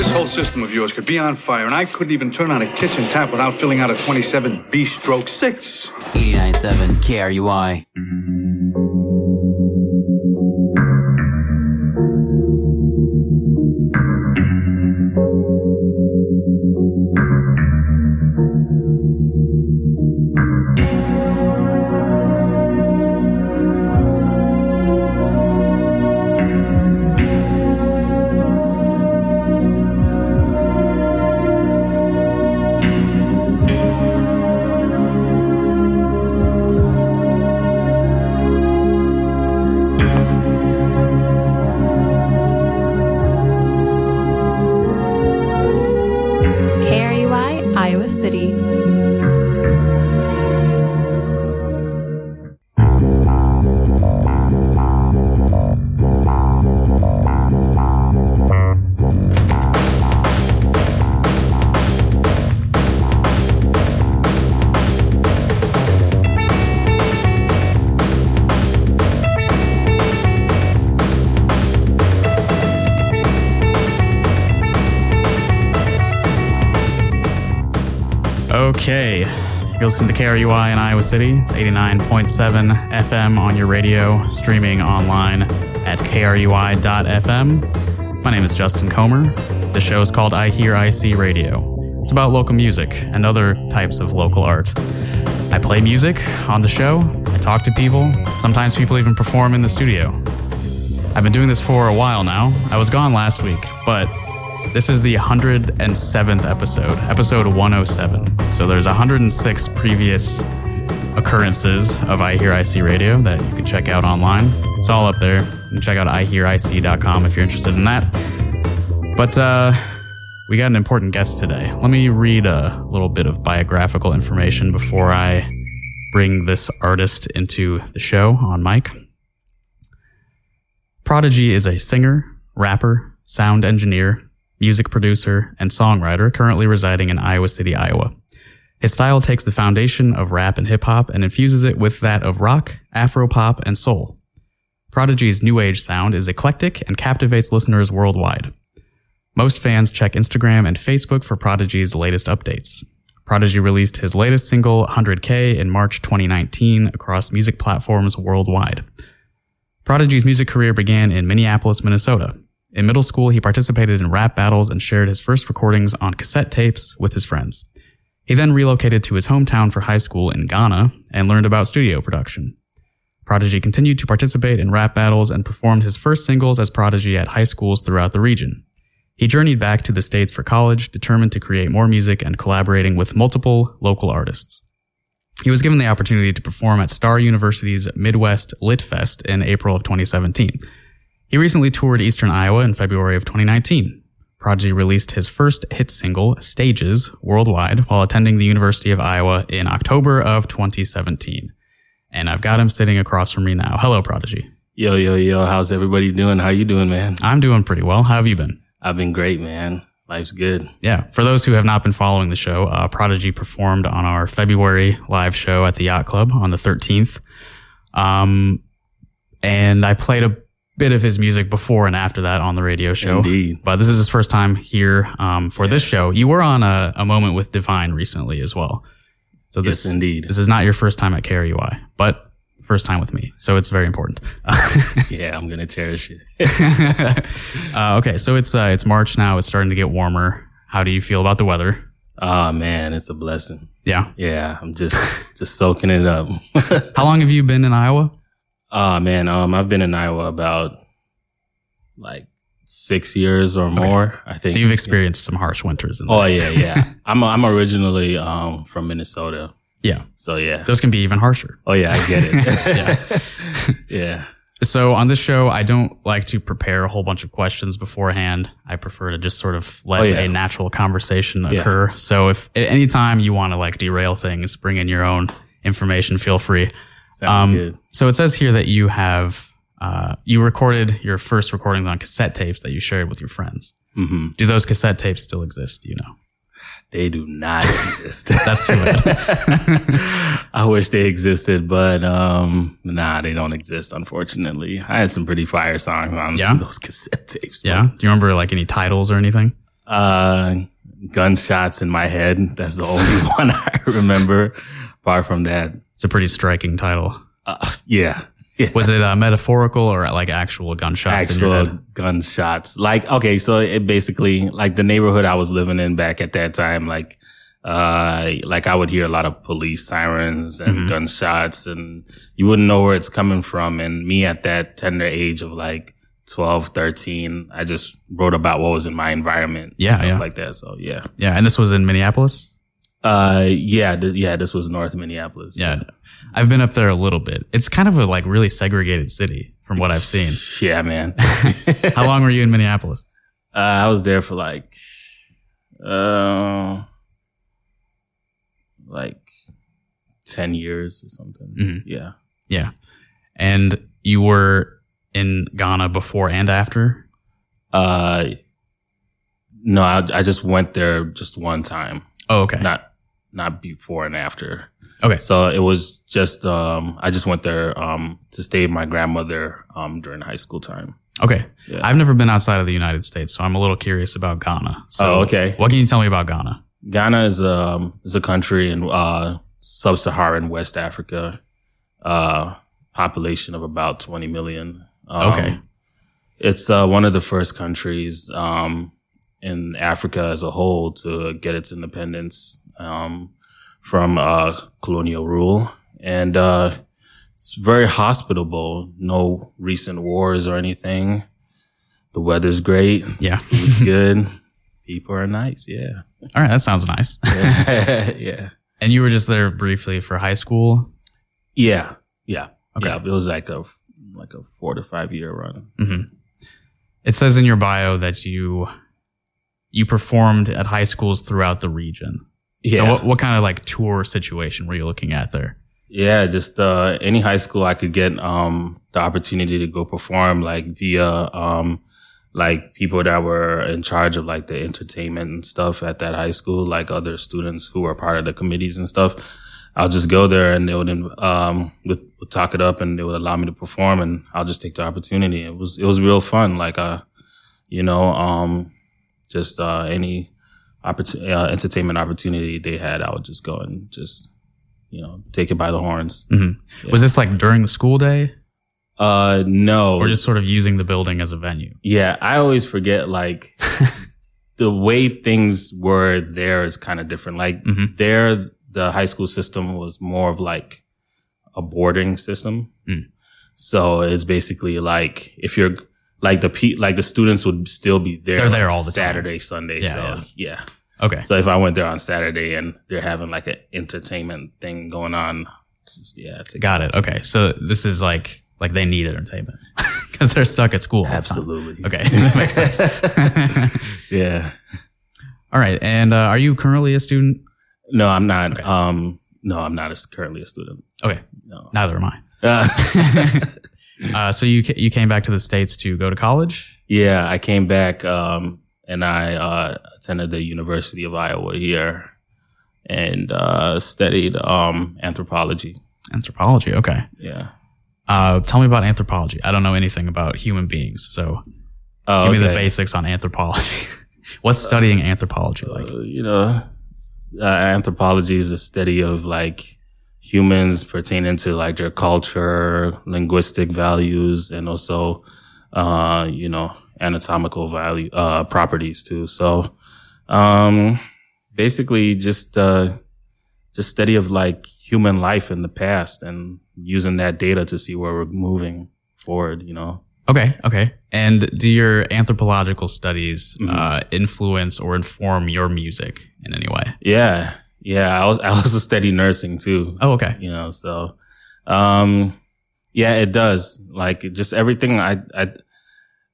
This whole system of yours could be on fire, and I couldn't even turn on a kitchen tap without filling out a 27B stroke 6. 89.7 KRUI. KRUI, mm-hmm. Listening to KRUI in Iowa City. It's 89.7 FM on your radio, streaming online at krui.fm. My name is Justin Comer. The show is called iHearIC Radio. It's about local music and other types of local art. I play music on the show, I talk to people, sometimes people even perform in the studio. I've been doing this for a while now. I was gone last week, but this is the 107th episode, episode 107. So there's 106 previous occurrences of iHearIC Radio that you can check out online. It's all up there. You can check out ihearic.com if you're interested in that. But uh, we got an important guest today. Let me read a little bit of biographical information before I bring this artist into the show on mic. Prodagy is a singer, rapper, sound engineer, music producer, and songwriter currently residing in Iowa City, Iowa. His style takes the foundation of rap and hip hop and infuses it with that of rock, afro pop, and soul. Prodagy's new age sound is eclectic and captivates listeners worldwide. Most fans check Instagram and Facebook for Prodagy's latest updates. Prodagy released his latest single, 100K, in March 2019 across music platforms worldwide. Prodagy's music career began in Minneapolis, Minnesota. In middle school, he participated in rap battles and shared his first recordings on cassette tapes with his friends. He then relocated to his hometown for high school in Ghana and learned about studio production. Prodagy continued to participate in rap battles and performed his first singles as Prodagy at high schools throughout the region. He journeyed back to the States for college, determined to create more music and collaborating with multiple local artists. He was given the opportunity to perform at Star University's Midwest Lit Fest in April of 2017. He recently toured Eastern Iowa in February of 2019. Prodagy released his first hit single, Stages, worldwide while attending the University of Iowa in October of 2017. And I've got him sitting across from me now. Hello, Prodagy. Yo, yo, yo, how's everybody doing? How you doing, man? I'm doing pretty well. How have you been? I've been great, man. Life's good. Yeah. For those who have not been following the show, uh, Prodagy performed on our February live show at the Yacht Club on the 13th. Um, and I played a bit of his music before and after that on the radio show. Indeed. But this is his first time here um, for this show. You were on a, a moment with Divine recently as well. So this, Yes, indeed. this is not your first time at KRUI, but first time with me. So it's very important. Yeah, I'm gonna cherish it. uh, okay. So it's, uh, it's March now. It's starting to get warmer. How do you feel about the weather? Oh man, it's a blessing. Yeah. Yeah, I'm just just soaking it up. How long have you been in Iowa? Oh man, um, I've been in Iowa about like six years or more. I think. So you've experienced some harsh winters. In Oh yeah, yeah. I'm I'm originally um from Minnesota, yeah. so yeah. Those can be even harsher. Oh yeah, I get it. yeah, yeah. So on this show, I don't like to prepare a whole bunch of questions beforehand. I prefer to just sort of let Oh, yeah. a natural conversation Yeah. occur. So if at any time you want to like derail things, bring in your own information, feel free. Sounds Um, good. So it says here that you have uh, you recorded your first recordings on cassette tapes that you shared with your friends. hmm Do those cassette tapes still exist? Do you know? They do not exist. That's too bad. I wish they existed, but um, nah, they don't exist. Unfortunately, I had some pretty fire songs on Yeah? those cassette tapes. yeah. Do you remember like any titles or anything? Uh, gunshots in my head. That's the only one I remember. Apart from that, It's a pretty striking title. uh, yeah. yeah. Was it uh, metaphorical or like actual gunshots actual gunshots. Like, okay, so it basically, like the neighborhood I was living in back at that time, like, uh, like I would hear a lot of police sirens and Mhm. gunshots and you wouldn't know where it's coming from. And me at that tender age of like 12, 13, I just wrote about what was in my environment. Yeah, yeah. Like that. So yeah. Yeah, and this was in Minneapolis. Uh, yeah, th- yeah, this was North Minneapolis. Yeah, I've been up there a little bit. It's kind of a like really segregated city from what I've seen. Yeah, man. How long were you in Minneapolis? Uh, I was there for like, uh, like ten years or something. Mhm. Yeah. Yeah, and you were in Ghana before and after. Uh, no, I, I just went there just one time, Oh, okay. not not before and after. Okay. So it was just um, I just went there um to stay with my grandmother um during high school time. Okay. Yeah. I've never been outside of the United States, so I'm a little curious about Ghana. So Oh, okay. What can you tell me about Ghana? Ghana is um is a country in uh sub-Saharan West Africa, uh population of about 20 million. Um, Okay. It's uh, one of the first countries um in Africa as a whole to get its independence um from uh colonial rule and uh it's very hospitable, no recent wars or anything. The weather's great, Yeah. it's good. People are nice, yeah. All right, that sounds nice. yeah. and you were just there briefly for high school. Yeah. Yeah. Okay. Yeah. It was like a like a four to five year run. hmm It says in your bio that you you performed at high schools throughout the region. Yeah. So what, what kind of like tour situation were you looking at there? yeah. Just uh any high school I could get um the opportunity to go perform like via um like people that were in charge of like the entertainment and stuff at that high school, like other students who were part of the committees and stuff. I'll just go there and they would um would, would talk it up and they would allow me to perform and I'll just take the opportunity. It was it was real fun. Like uh you know um just uh any opportunity uh, entertainment opportunity they had, I would just go and just you know take it by the horns. hmm Was this like during the school day Uh no, or just sort of using the building as a venue? yeah. I always forget like the way things were there is kind of different. Like Mhm. there, the high school system was more of like a boarding system. Mm. So it's basically like if you're like the pe- like the students would still be there. They're there all the time. Saturday, Sunday. Yeah, so yeah. yeah. Okay. So if I went there on Saturday and they're having like an entertainment thing going on, just, yeah, it's Got it. Okay. So this is like like they need entertainment because they're stuck at school. time. Absolutely. Okay, that makes sense. yeah. All right. And uh, are you currently a student? No, I'm not. Okay. Um, no, I'm not a, currently a student. Okay. No. Neither am I. Uh, Uh, so you you came back to the states to go to college. yeah, I came back um, and I uh, attended the University of Iowa here and uh, studied um, anthropology. Anthropology. Okay. Yeah. Uh, tell me about anthropology. I don't know anything about human beings, so Oh, give me the basics on anthropology. What's studying anthropology like? Uh, you know, uh, anthropology is a study of like humans pertaining to like their culture, linguistic values, and also, uh, you know, anatomical value, uh, properties too. So, um, basically just, uh, just study of like human life in the past and using that data to see where we're moving forward, you know? Okay. Okay. And do your anthropological studies Mhm. uh, influence or inform your music in any way? Yeah. Yeah. I was, I was a steady nursing too. Oh, okay. you know so um yeah it does like just everything i i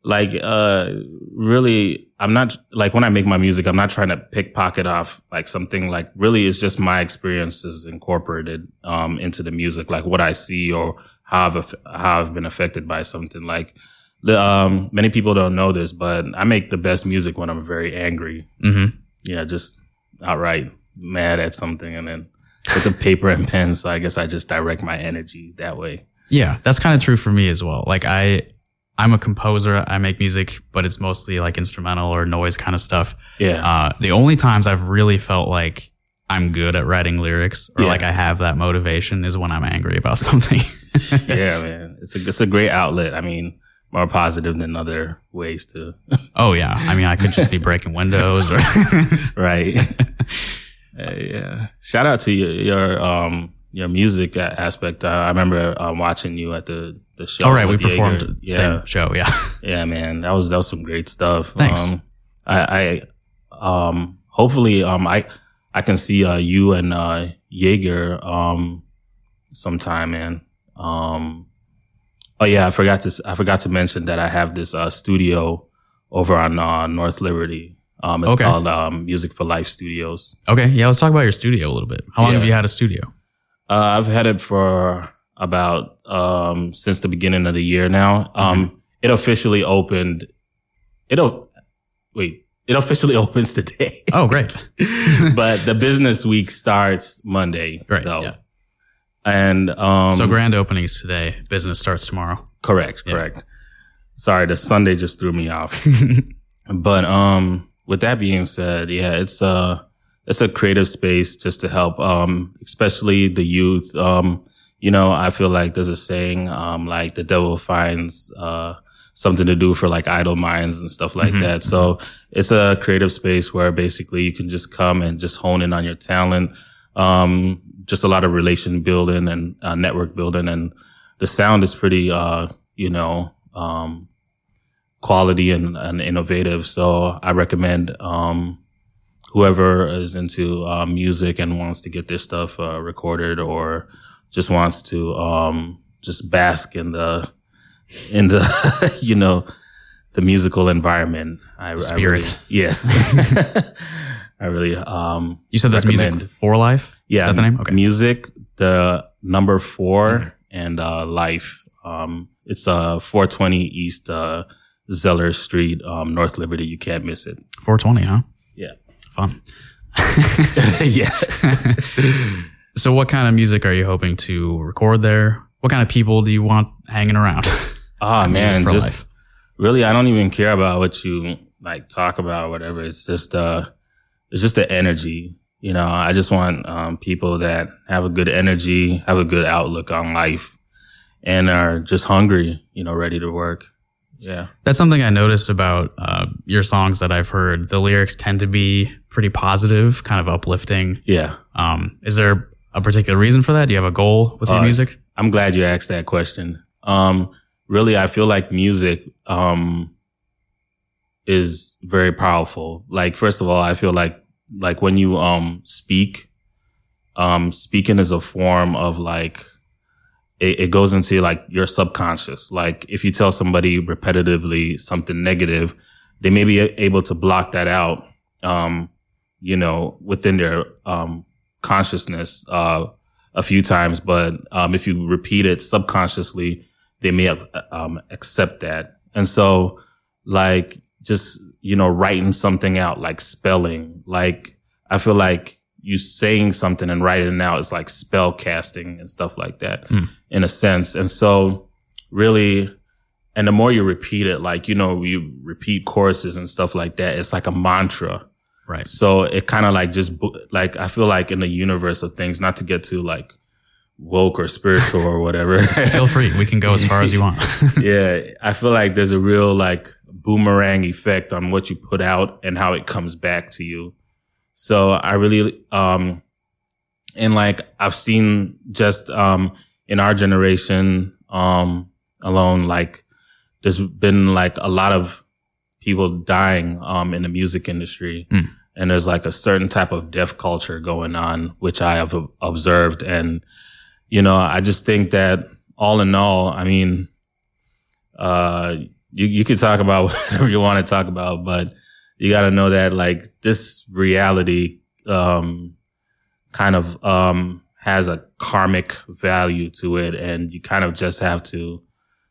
like uh really i'm not like when i make my music i'm not trying to pickpocket off like something like really it's just my experiences incorporated um into the music like what i see or how i've how i've been affected by something like the um many people don't know this but i make the best music when i'm very angry Mm-hmm. yeah, just outright mad at something and then with a paper and pen. So I guess I just direct my energy that way. Yeah, that's kind of true for me as well. Like I, I'm a composer. I make music, but it's mostly like instrumental or noise kind of stuff. Yeah. Uh, the only times I've really felt like I'm good at writing lyrics or Yeah. like I have that motivation is when I'm angry about something. yeah, man. It's a it's a great outlet. I mean, more positive than other ways to oh yeah. I mean, I could just be breaking windows or right. Yeah. Shout out to your your um your music aspect. Uh, I remember uh, watching you at the the show. all right. We performed the Yeah. same show. Yeah. Yeah, man, that was that was some great stuff. Thanks. Um, I, I um hopefully um I I can see uh you and uh Jaeger um sometime, man. Um oh yeah, I forgot to I forgot to mention that I have this uh studio over on uh, North Liberty. Um, it's Okay. called um, Music for Life Studios. Okay. Yeah. Let's talk about your studio a little bit. How long Yeah. have you had a studio? Uh, I've had it for about um, since the beginning of the year now. Um, It officially opened. It'll wait. It officially opens today, Oh, great. but the business week starts Monday. Right, Though. yeah. And um, so grand openings today. Business starts tomorrow. Correct, Yeah. correct. Sorry, the Sunday just threw me off. but um with that being said, yeah, it's uh it's a creative space just to help um especially the youth. Um you know, I feel like there's a saying um like the devil finds uh something to do for like idle minds and stuff like Mhm. that. So it's a creative space where basically you can just come and just hone in on your talent. Um just a lot of relation building and uh, network building and the sound is pretty uh you know um quality and, and innovative so i recommend um whoever is into uh, music and wants to get their stuff uh, recorded or just wants to um just bask in the in the you know the musical environment i, I spirit. really, yes i really um You said that's music for life? yeah, Is that the name? Okay. Music, the number 4 Mhm. and uh, life. Um, it's uh 420 East uh, Zeller Street, um, North Liberty. You can't miss it. 420, huh? Yeah. Fun. yeah. so, what kind of music are you hoping to record there? What kind of people do you want hanging around? Oh man, just life. really, I don't even care about what you like talk about, or whatever. It's just uh, it's just the energy. You know, I just want um, people that have a good energy, have a good outlook on life, and are just hungry. You know, ready to work. Yeah. That's something I noticed about uh, your songs that I've heard. The lyrics tend to be pretty positive, kind of uplifting. Yeah. Um, is there a particular reason for that? Do you have a goal with your Uh, music? I'm glad you asked that question. Um, really, I feel like music, um, is very powerful. Like, first of all, I feel like, like when you, um, speak, um, speaking is a form of like, it, it goes into like your subconscious. Like, if you tell somebody repetitively something negative, they may be able to block that out, um, you know, within their, um, consciousness, uh, a few times, but um, if you repeat it subconsciously, they may um, accept that. And so, like, just, you know, writing something out, like spelling, like, I feel like you saying something and writing it out is like spell casting and stuff like that Hmm. in a sense. And so, really, and the more you repeat it, like, you know, you repeat choruses and stuff like that, it's like a mantra. Right. So it kind of like just like I feel like in the universe of things, not to get too like woke or spiritual or whatever. Feel free. We can go as far as you want. yeah, I feel like there's a real like boomerang effect on what you put out and how it comes back to you. So I really um and like I've seen just um in our generation um alone like there's been like a lot of people dying um in the music industry Mm. and there's like a certain type of deaf culture going on which I have observed and you know I just think that all in all I mean uh you you could talk about whatever you want to talk about but you got to know that like this reality um kind of um has a karmic value to it and you kind of just have to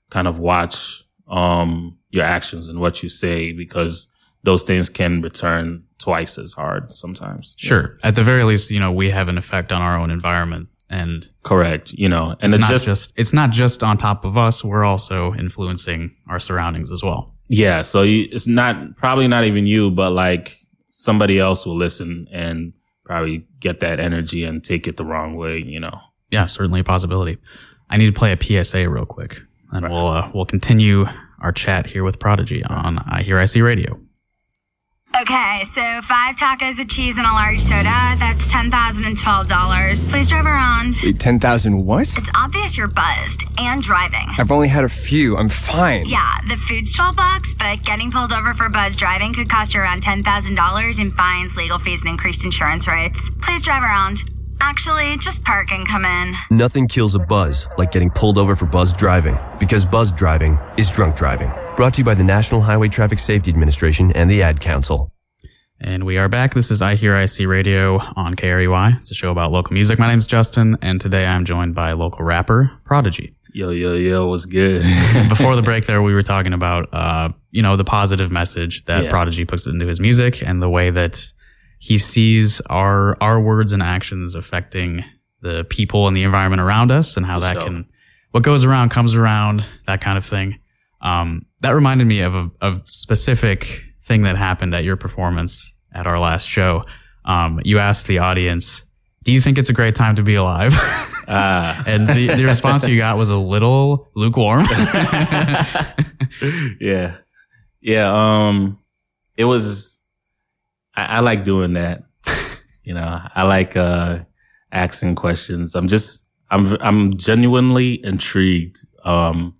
kind of watch um your actions and what you say because those things can return twice as hard sometimes Sure. At the very least, you know, we have an effect on our own environment and correct. You know, and it's it not just, just it's not just on top of us. We're also influencing our surroundings as well. Yeah. So you, it's not probably not even you, but like somebody else will listen and probably get that energy and take it the wrong way. You know. Yeah, certainly a possibility. I need to play a PSA real quick, and Right. we'll uh, we'll continue our chat here with Prodagy on iHearIC Radio. Okay, so five tacos of cheese and a large soda. That's ten thousand and twelve dollars. Please drive around. Wait, 10,000 what? It's obvious you're buzzed and driving. I've only had a few. I'm fine. Yeah, the food's twelve bucks, but getting pulled over for buzz driving could cost you around ten thousand dollars in fines, legal fees, and increased insurance rates. Please drive around. Actually, just park and come in. Nothing kills a buzz like getting pulled over for buzz driving, because buzz driving is drunk driving. Brought to you by the National Highway Traffic Safety Administration and the Ad Council. And we are back. This is iHearIC Radio on KRUI. It's a show about local music. My name's Justin, and today I'm joined by local rapper Prodagy. Yo, yo, yo, what's good? Before the break, there we were talking about uh, you know the positive message that Yeah. Prodagy puts into his music and the way that he sees our our words and actions affecting the people and the environment around us, and how For that sure. can what goes around comes around, that kind of thing. Um, that reminded me of a, a specific thing that happened at your performance at our last show. Um, you asked the audience, "Do you think it's a great time to be alive?" Ah. and the, the response you got was a little lukewarm. yeah. Yeah. Um, it was, I, I like doing that. you know, I like, uh, asking questions. I'm just, I'm, I'm genuinely intrigued, um,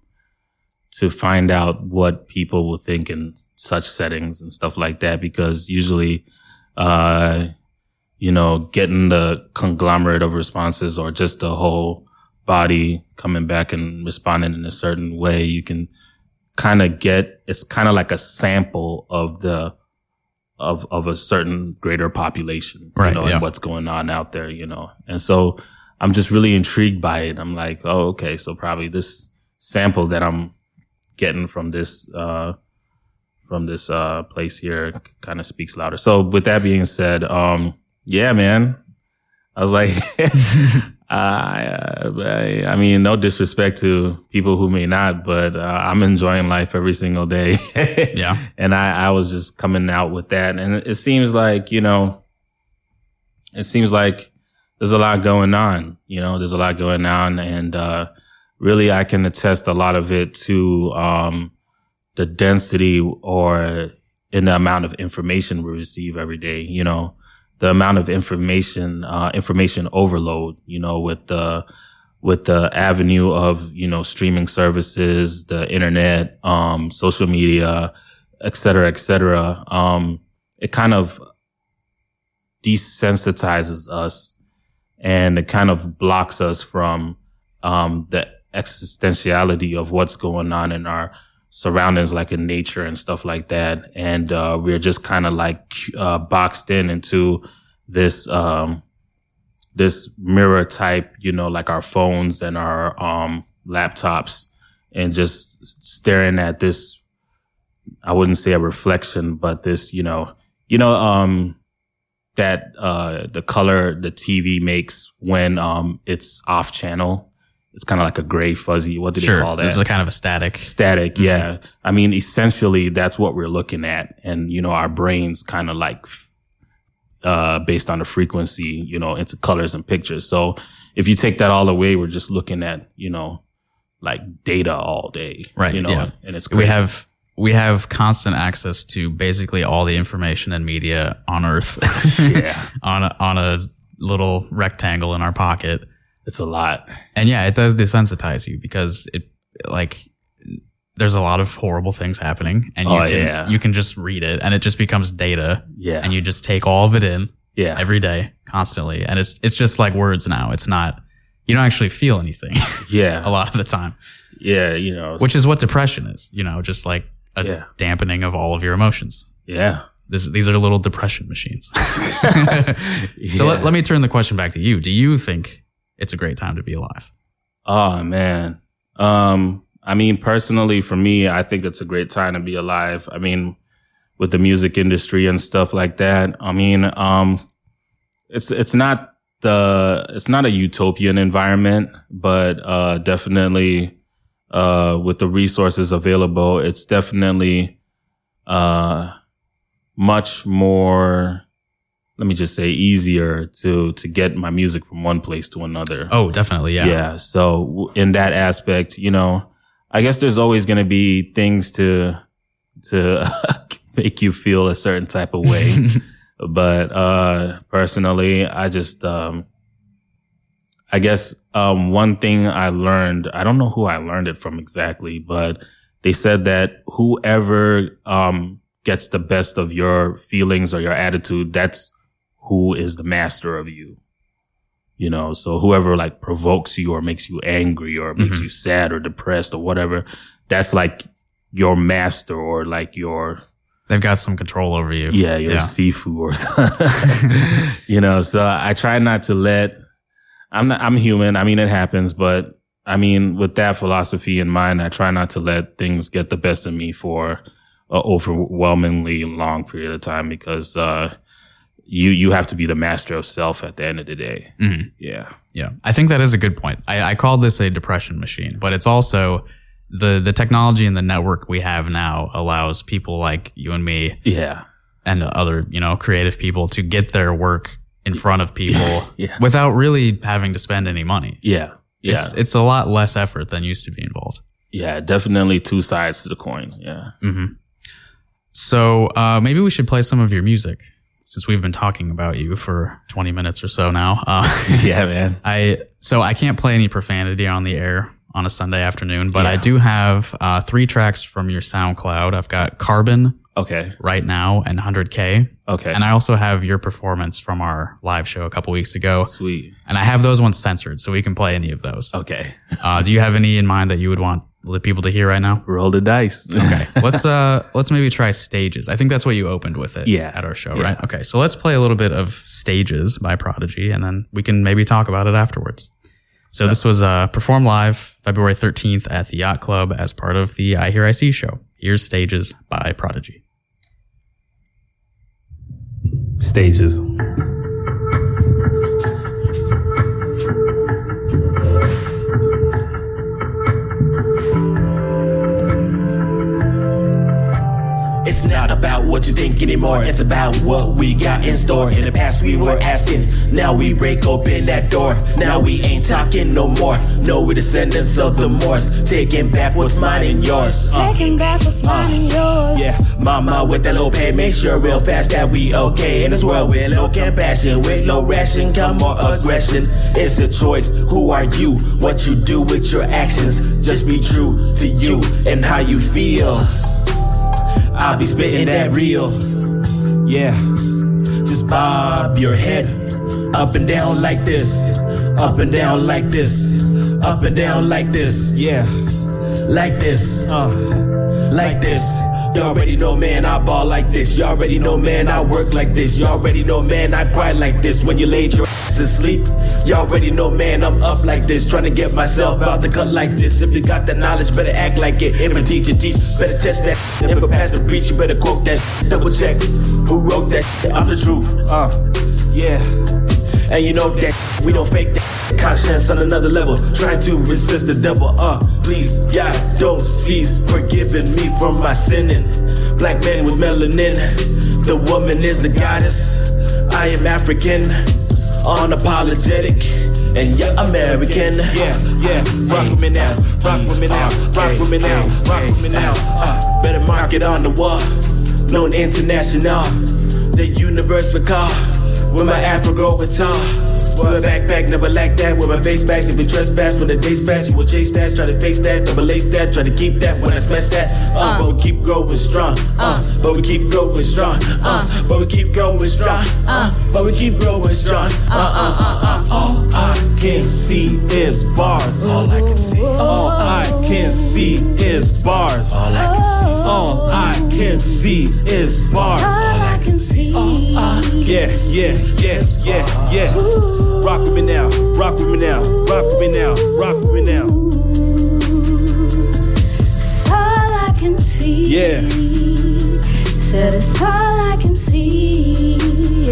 to find out what people will think in such settings and stuff like that, because usually, uh, you know, getting the conglomerate of responses or just the whole body coming back and responding in a certain way, you can kind of get it's kind of like a sample of the of of a certain greater population, Right, you know, yeah. and what's going on out there, you know. And so I'm just really intrigued by it. I'm like, oh, okay, so probably this sample that I'm getting from this uh from this uh place here kind of speaks louder. So with that being said, um yeah, man. I was like I, uh, I I mean, no disrespect to people who may not, but uh, I'm enjoying life every single day. Yeah. And I, I was just coming out with that. And it seems like, you know, it seems like there's a lot going on, you know, there's a lot going on. And, uh, really I can attest a lot of it to, um, the density or in the amount of information we receive every day, you know, the amount of information, uh, information overload, you know, with the, with the avenue of, you know, streaming services, the internet, um, social media, et cetera, et cetera. Um, it kind of desensitizes us and it kind of blocks us from, um, the existentiality of what's going on in our surroundings, like in nature and stuff like that. And, uh, we're just kind of like, uh, boxed in into this, um, this mirror type, you know, like our phones and our, um, laptops and just staring at this, I wouldn't say a reflection, but this, you know, you know, um, that, uh, the color the TV makes when, um, it's off channel. It's kind of like a gray fuzzy. What do they call that? a kind of a static. static yeah i mean essentially that's what we're looking at and you know our brains kind of like uh based on the frequency you know into colors and pictures so if you take that all away we're just looking at you know like data all day Right, you know yeah. and it's We have we have constant access to basically all the information and media on Earth. Yeah. on a, on a little rectangle in our pocket. It's a lot And yeah, it does desensitize you because it like there's a lot of horrible things happening and you Oh, can yeah. you can just read it and it just becomes data yeah and you just take all of it in yeah every day constantly and it's it's just like words now. It's not you don't actually feel anything yeah a lot of the time, yeah you know which is what depression is, you know, just like a Yeah. dampening of all of your emotions. yeah This, these are little depression machines. So let, let me turn the question back to you. Do you think it's a great time to be alive? Oh man. Um, I mean, personally, for me, I think it's a great time to be alive. I mean, with the music industry and stuff like that. I mean, um, it's it's not the it's not a utopian environment, but uh, definitely uh, with the resources available, it's definitely uh, much more. Let me just say easier to to get my music from one place to another. Oh, definitely. Yeah. Yeah. So in that aspect, you know, I guess there's always going to be things to to make you feel a certain type of way. but uh personally, I just um I guess um one thing I learned, I don't know who I learned it from exactly, but they said that whoever um gets the best of your feelings or your attitude, that's who is the master of you you know so whoever like provokes you or makes you angry or makes Mhm. you sad or depressed or whatever that's like your master or like your They've got some control over you. yeah your Yeah. sifu or something you know so i try not to let i'm not i'm human i mean it happens but i mean with that philosophy in mind i try not to let things get the best of me for a overwhelmingly long period of time because uh you you have to be the master of self at the end of the day Mhm. yeah Yeah, I think that is a good point. I, I call this a depression machine, but it's also the the technology and the network we have now allows people like you and me yeah and other you know creative people to get their work in front of people Yeah. without really having to spend any money. Yeah. Yeah. It's it's a lot less effort than used to be involved. yeah. Definitely two sides to the coin. Yeah. hmm So uh, maybe we should play some of your music since we've been talking about you for 20 minutes or so now. Uh, yeah, man. I so I can't play any profanity on the air on a Sunday afternoon, but I do have uh, three tracks from your SoundCloud. I've got Carbon Okay. right now and 100K, Okay. and I also have your performance from our live show a couple weeks ago, Sweet. and I have those ones censored, so we can play any of those. Okay. Uh, do you have any in mind that you would want the people to hear right now? Roll the dice. Okay, let's uh let's maybe try stages. I think that's what you opened with it. Yeah. at our show, Yeah. right? Okay, so let's play a little bit of stages by Prodagy, and then we can maybe talk about it afterwards. So this was uh performed live February thirteenth at the Yacht Club as part of the iHearIC show. Here's stages by Prodagy. Stages. It's not about what you think anymore. It's about what we got in store. In the past, we were asking. Now we break open that door. Now we ain't talking no more. No, we're descendants of the Moors. Taking back what's mine and yours. Uh, Taking back what's mine and yours. yeah, mama with that low pay, make sure real fast that we okay in this world with low compassion, with low ration, come more aggression. It's a choice. Who are you? What you do with your actions? Just be true to you and how you feel. I'll be spitting that real. Yeah. Just bob your head up and down like this. Up and down like this. Up and down like this. Yeah. Like this. Uh. Like this. Y'all already know, man, I ball like this. Y'all already know, man, I work like this. Y'all already know, man, I cry like this. When you laid your ass to sleep, you already know, man, I'm up like this. Trying to get myself out the cut like this. If you got the knowledge, better act like it. If a teacher teach, better test that. If a pastor preach, you better quote that. Double check who wrote that. I'm the truth. Uh, yeah. And you know that we don't fake that. Conscience on another level, trying to resist the devil. Uh, please, God, don't cease forgiving me for my sinning. Black man with melanin, the woman is a goddess. I am African, unapologetic. And you're American. Yeah, yeah. Rock with me now. Rock with me now. Rock with me now. Rock with me now. Uh, better mark it on the wall. Known international. The universe will call. With my afro growing tall. With a backpack, never lack that. With my face back, if you fast when the days pass, you will chase that. Try to face that, double lace that. Try to keep that when I smash that. Uh, but we keep growing strong. Uh, but we keep growing strong. Uh, but we keep growing strong. Uh, but we keep growing strong. Uh, uh, uh, uh. All I can see is bars. All I can see. All I can see is bars. All I can see. All I can see is bars. All I can see. Uh, yeah, yeah, yeah, yeah, yeah. Rock with me now, rock with me now, rock with me now, rock with me now. All I can see. Yeah. Said it's all I can see.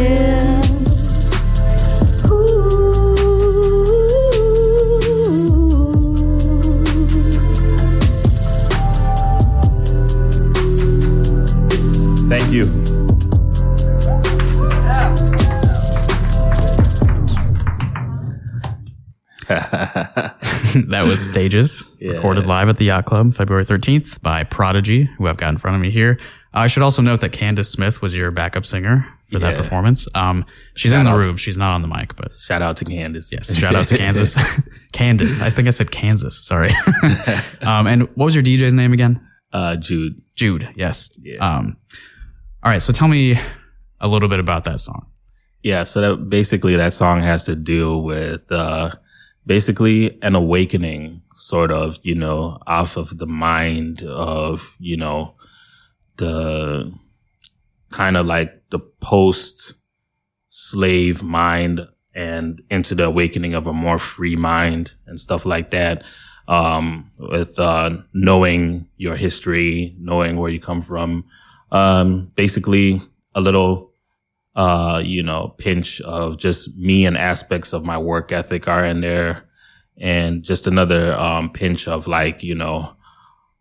that was Stages, yeah. recorded live at the Yacht Club February 13th by Prodagy, who I've got in front of me here. I should also note that Candace Smith was your backup singer for that performance. Um, she's in the out to- room. She's not on the mic, but Shout out to Candace. yes, shout out to Kansas. Candace. I think I said Kansas. Sorry. um, and what was your DJ's name again? uh, Jude. Jude. Yes. Yeah. Um, all right. So tell me a little bit about that song. Yeah, so that basically that song has to do with uh basically an awakening sort of, you know, off of the mind of, you know, the kind of like the post slave mind and into the awakening of a more free mind and stuff like that. Um, with, uh, knowing your history, knowing where you come from. Um, basically a little, uh, you know, pinch of just me and aspects of my work ethic are in there. And just another, um, pinch of like, you know,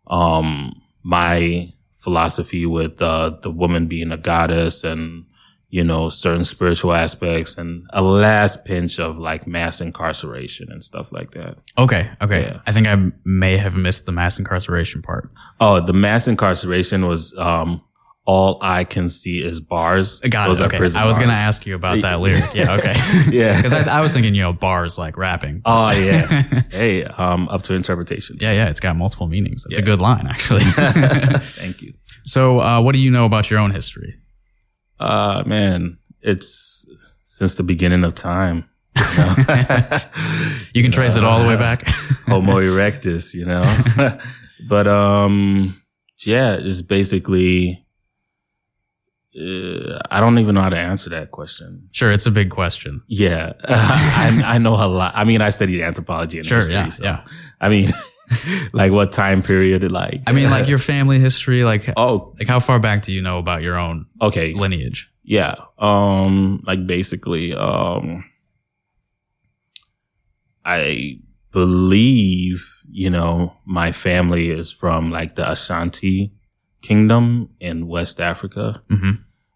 um, my philosophy with, uh, the woman being a goddess and, you know, certain spiritual aspects and a last pinch of like mass incarceration and stuff like that. Okay. Okay. Yeah. I think I may have missed the mass incarceration part. Oh, the mass incarceration was, um, all I can see is bars. Got Those it. Okay. I was going to ask you about that lyric. Yeah. Okay. Yeah. Because I, I was thinking, you know, bars like rapping. Oh yeah. hey, um, up to interpretation. yeah. Yeah. It's got multiple meanings. It's a good line, actually. Thank you. so, uh, what do you know about your own history? Uh, man, it's since the beginning of time. You, know? You can trace it all the way back. Homo erectus, you know. but um, yeah, it's basically. Uh, I don't even know how to answer that question. sure. It's a big question. Yeah, I, I know a lot. I mean, I studied anthropology and Sure. history. Yeah. so, Yeah. I mean, like what time period? Like, I mean, like your family history, like, oh, like how far back do you know about your own okay. lineage? Yeah. Um, like basically, um, I believe, you know, my family is from like the Ashanti kingdom in West Africa. hmm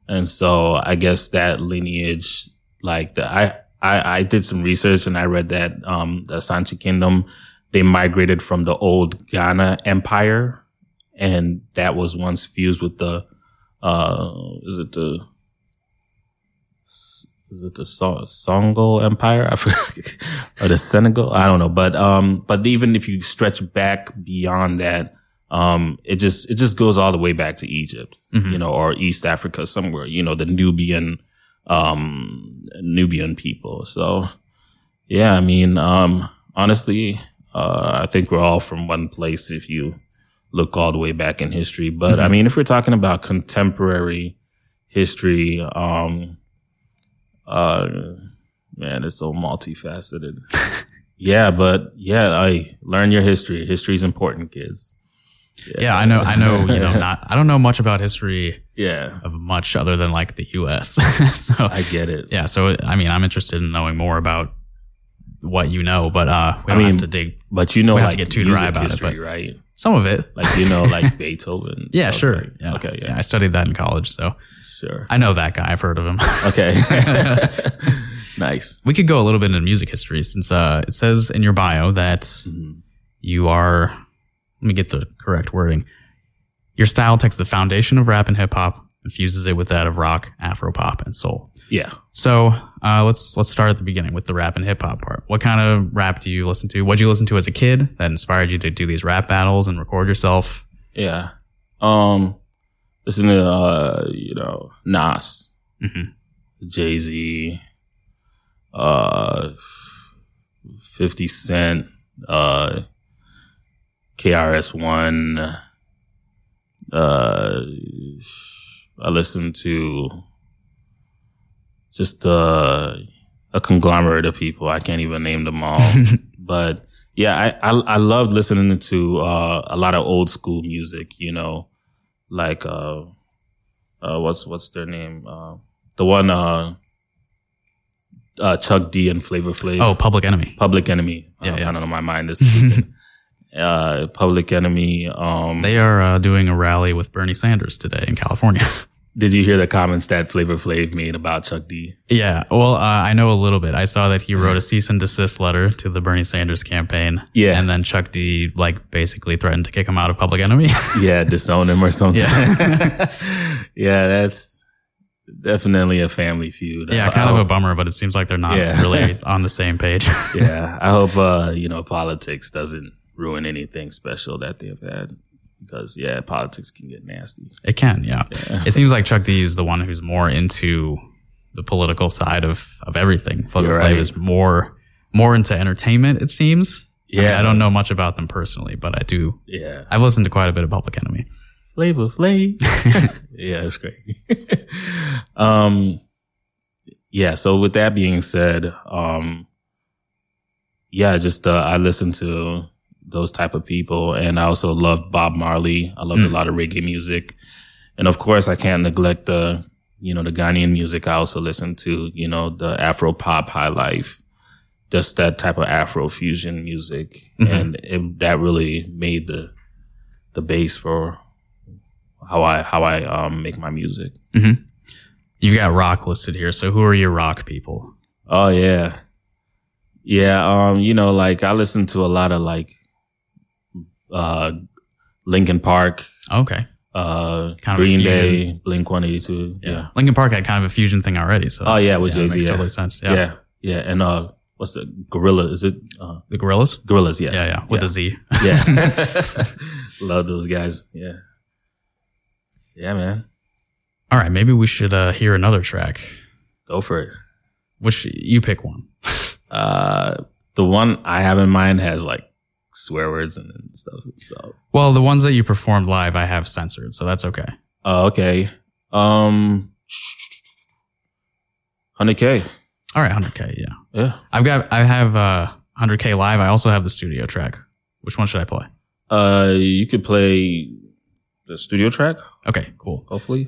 And so I guess that lineage, like the, I, I, I did some research and I read that, um, the Ashanti kingdom, they migrated from the old Ghana empire. And that was once fused with the, uh, is it the, is it the so- Songo Empire? I forget, or the Senegal? I don't know. But, um, but even if you stretch back beyond that, um, it just, it just goes all the way back to Egypt, Mhm. you know, or East Africa somewhere, you know, the Nubian, um, Nubian people. So yeah, I mean, um, honestly, uh, I think we're all from one place if you look all the way back in history. But I mean, if we're talking about contemporary history, um, uh, man, it's so multifaceted. yeah, but yeah, I learn your history. History is important, kids. Yeah, I know. I know. You know, not. I don't know much about history Yeah, of much other than like the U.S. so I get it. yeah. So I mean, I'm interested in knowing more about what you know, but uh, we I don't mean, have to dig But you know, We like have to get too dry about it, history, but- right? some of it. Like you know, like Beethoven. Yeah, sure. right? Yeah. Okay. Yeah. I studied that in college, so Sure. I know that guy. I've heard of him. Okay. nice. we could go a little bit into music history since uh, it says in your bio that Mhm. you are. Let me get the correct wording. Your style takes the foundation of rap and hip hop and fuses it with that of rock, Afro pop, and soul. Yeah. So uh, let's let's start at the beginning with the rap and hip hop part. What kind of rap do you listen to? What would you listen to as a kid that inspired you to do these rap battles and record yourself? Yeah. Um, listen to, uh, you know, Nas, Mhm. Jay Z, uh, 50 Cent, uh, KRS1, uh, I listen to just, uh, a conglomerate of people. I can't even name them all, but yeah, I, I, I love listening to, uh, a lot of old school music, you know, like, uh, uh, what's, what's their name? Uh, the one, uh, uh, Chuck D and Flavor Flav. Oh, Public Enemy. Public Enemy. Yeah, Uh, yeah. I don't know. My mind is. uh, Public Enemy. Um, They are uh, doing a rally with Bernie Sanders today in California. Did you hear the comments that Flavor Flav made about Chuck D? Yeah, well, uh, I know a little bit. I saw that he wrote a cease and desist letter to the Bernie Sanders campaign. Yeah. and then Chuck D like basically threatened to kick him out of Public Enemy. Yeah, disown him or something. Yeah. yeah, that's definitely a family feud. yeah, kind of a bummer, but it seems like they're not Yeah. really on the same page. yeah, I hope uh, you know politics doesn't ruin anything special that they've had because yeah, politics can get nasty. It can, yeah. It seems like Chuck D is the one who's more into the political side of of everything. Flavor You're Flav right. is more more into entertainment. It seems. I mean, Yeah. I don't know much about them personally, but I do. Yeah, I've listened to quite a bit of Public Enemy. Flavor Flav. yeah, it's crazy. um, yeah. So with that being said, um, yeah, just uh, I listen to those type of people, and I also love Bob Marley. I love a lot of reggae music, and of course, I can't neglect the you know the Ghanaian music. I also listen to you know the Afro pop, highlife, just that type of Afro fusion music, and it, that really made the the base for how I how I um make my music. You've got rock listed here, so who are your rock people? Oh yeah. Yeah, um, you know, like I listen to a lot of like uh Linkin Park, Okay, uh Kind of Green. Day, Blink one eighty two. Yeah. Linkin Park had kind of a fusion thing already. So Oh yeah, with that Jay Z. Yeah. totally sense. yeah. Yeah, Yeah. And uh what's the gorilla? Is it uh the Gorillaz. Gorillaz, yeah. Yeah, yeah, with a Z. Yeah. Love those guys. Yeah. Yeah, man. All right, maybe we should uh, hear another track. Go for it. Which you pick one. Uh the one I have in mind has like swear words and, and stuff. So Well, the ones that you performed live, I have censored, so that's okay. Oh, okay. Um, hundred k. All right, 100k. Yeah, Yeah. I've got. I have uh, 100k live. I also have the studio track. Which one should I play? Uh, you could play the studio track. Okay, cool. Hopefully.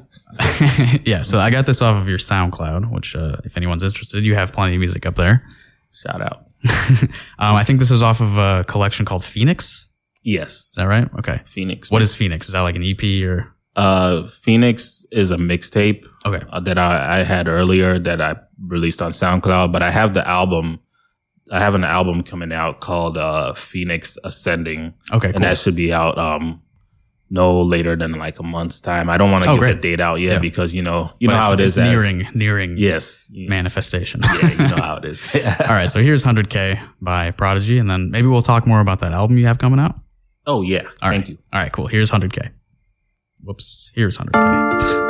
yeah, so I got this off of your SoundCloud, which, uh, if anyone's interested, you have plenty of music up there. Shout out. um, I think this was off of a collection called Phoenix. Yes. Is that right? Okay. Phoenix. What is Phoenix? Is that like an EP or? Uh, Phoenix is a mixtape Okay. uh, that I, I had earlier that I released on SoundCloud, but I have the album. I have an album coming out called uh, Phoenix Ascending, Okay, and cool. that should be out um no later than like a month's time. I don't want to Oh, give great. the date out yet Yeah. because you know you But know how it is it's as- nearing, nearing Yes. manifestation. Yeah, you know how it is. All right, so here's 100k by Prodagy, and then maybe we'll talk more about that album you have coming out. Oh yeah. All right. Thank you. All right, cool. Here's 100k. Whoops. Here's 100k.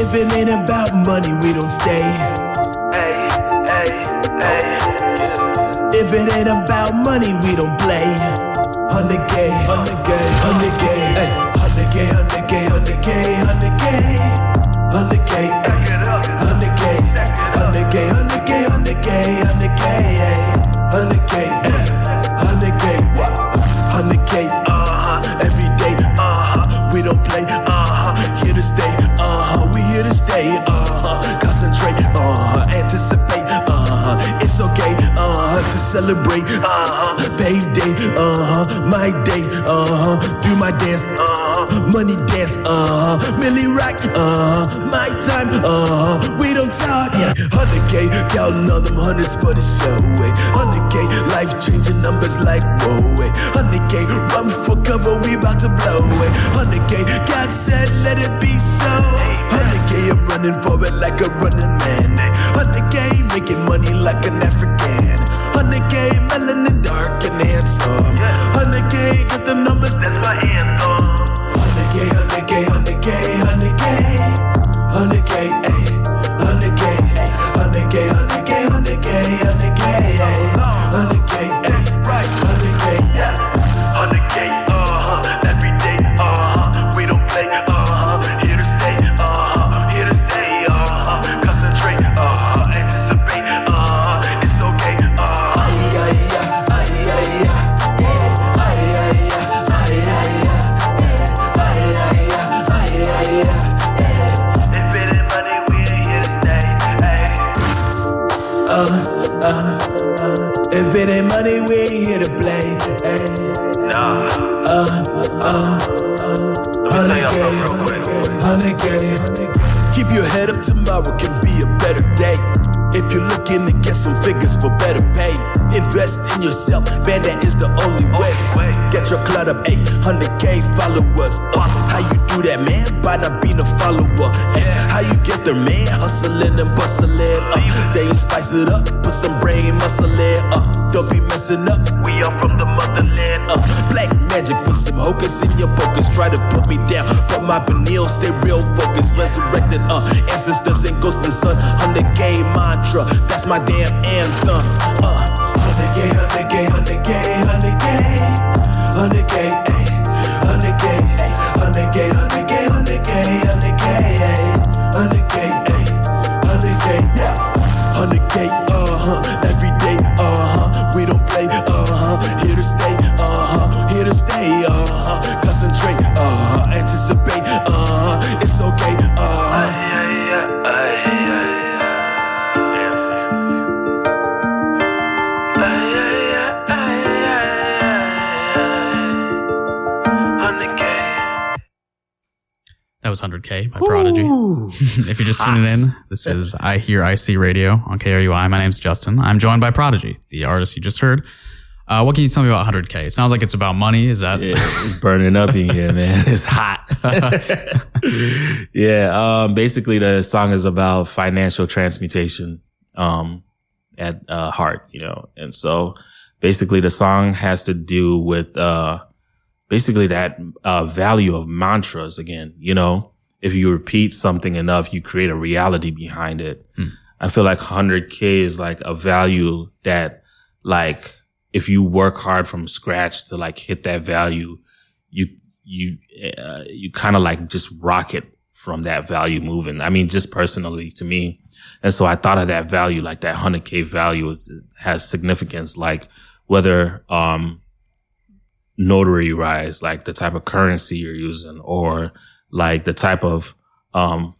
If it ain't about money, we don't stay. Hey, hey, hey. If it ain't about money, we don't play. 100K, 100K, 100K, hey. 100K, 100K, 100K, 100K. 100K, hey. 100K, 100K, 100K, 100K, 100K, hey. 100K, hey. 100K, what? 100K, celebrate, uh-huh. Payday, uh-huh. My day, uh-huh. Do my dance, uh-huh. Money dance, uh-huh. Milly Rock, uh-huh. My time, uh-huh. We don't talk, yeah. 100K, counting all them hundreds for the show, eh. 100K, life changing numbers like whoa, eh. 100K, run for cover, we about to blow, eh. 100K, God said, let it be so. 100K, I'm running for it like a running man. 100K, making money like an African. 100K, melanin dark and handsome. 100K, get the numbers, that's my anthem. 100K, 100K, 100K, 100K. 100K, ayy. 100K, ayy. 100K, 100K, 100K, 100K, ayy. 100K, ayy. 100K, yeah. 100K, uh-huh. Every day, uh-huh. We don't play, uh-huh. Here it ain't money, we ain't here to play. Ay. Nah. Uh, uh, uh, hundred K, hundred K. Keep your head up, tomorrow can be a better day. If you're looking to get some figures for better pay, invest in yourself, man, that is the only way. Get your clout up, 800k followers. Uh, how you do that, man? By not being a follower. Ay, how you get there, man? Hustling and bustling. Uh, then you spice it up, put some brain muscle in. Uh, don't be messing up. We are from the motherland. Uh, black magic, put some hocus in your focus. Try to put me down, but my pineal stay real focused. Resurrected, uh, ancestors and ghosts and son. 100k mantra, that's my damn anthem. Uh, 100k, 100k, 100k, 100k, 100k, 100k, 100k, 100k, 100k, 100k, 100k, 100k, yeah, 100k, uh huh, every day, uh huh, we don't play, uh huh, here to stay, uh huh, here to stay, uh That was 100K by Prodagy. if you're just tuning in, this is iHearIC Radio on KRUI. My name's Justin. I'm joined by Prodagy, the artist you just heard. Uh, what can you tell me about 100K? It sounds like it's about money. Is that? Yeah, it's burning up in here, man. It's hot. yeah. Um, basically the song is about financial transmutation, um, at, uh, heart, you know, and so basically the song has to do with, uh, basically that, uh, value of mantras again, you know, if you repeat something enough, you create a reality behind it. I feel like 100K is like a value that like, if you work hard from scratch to like hit that value, you, you, uh, you kind of like just rocket from that value moving. I mean, just personally to me. And so I thought of that value, like that 100K value is, has significance, like whether, um, notary rise, like the type of currency you're using or like the type of, um,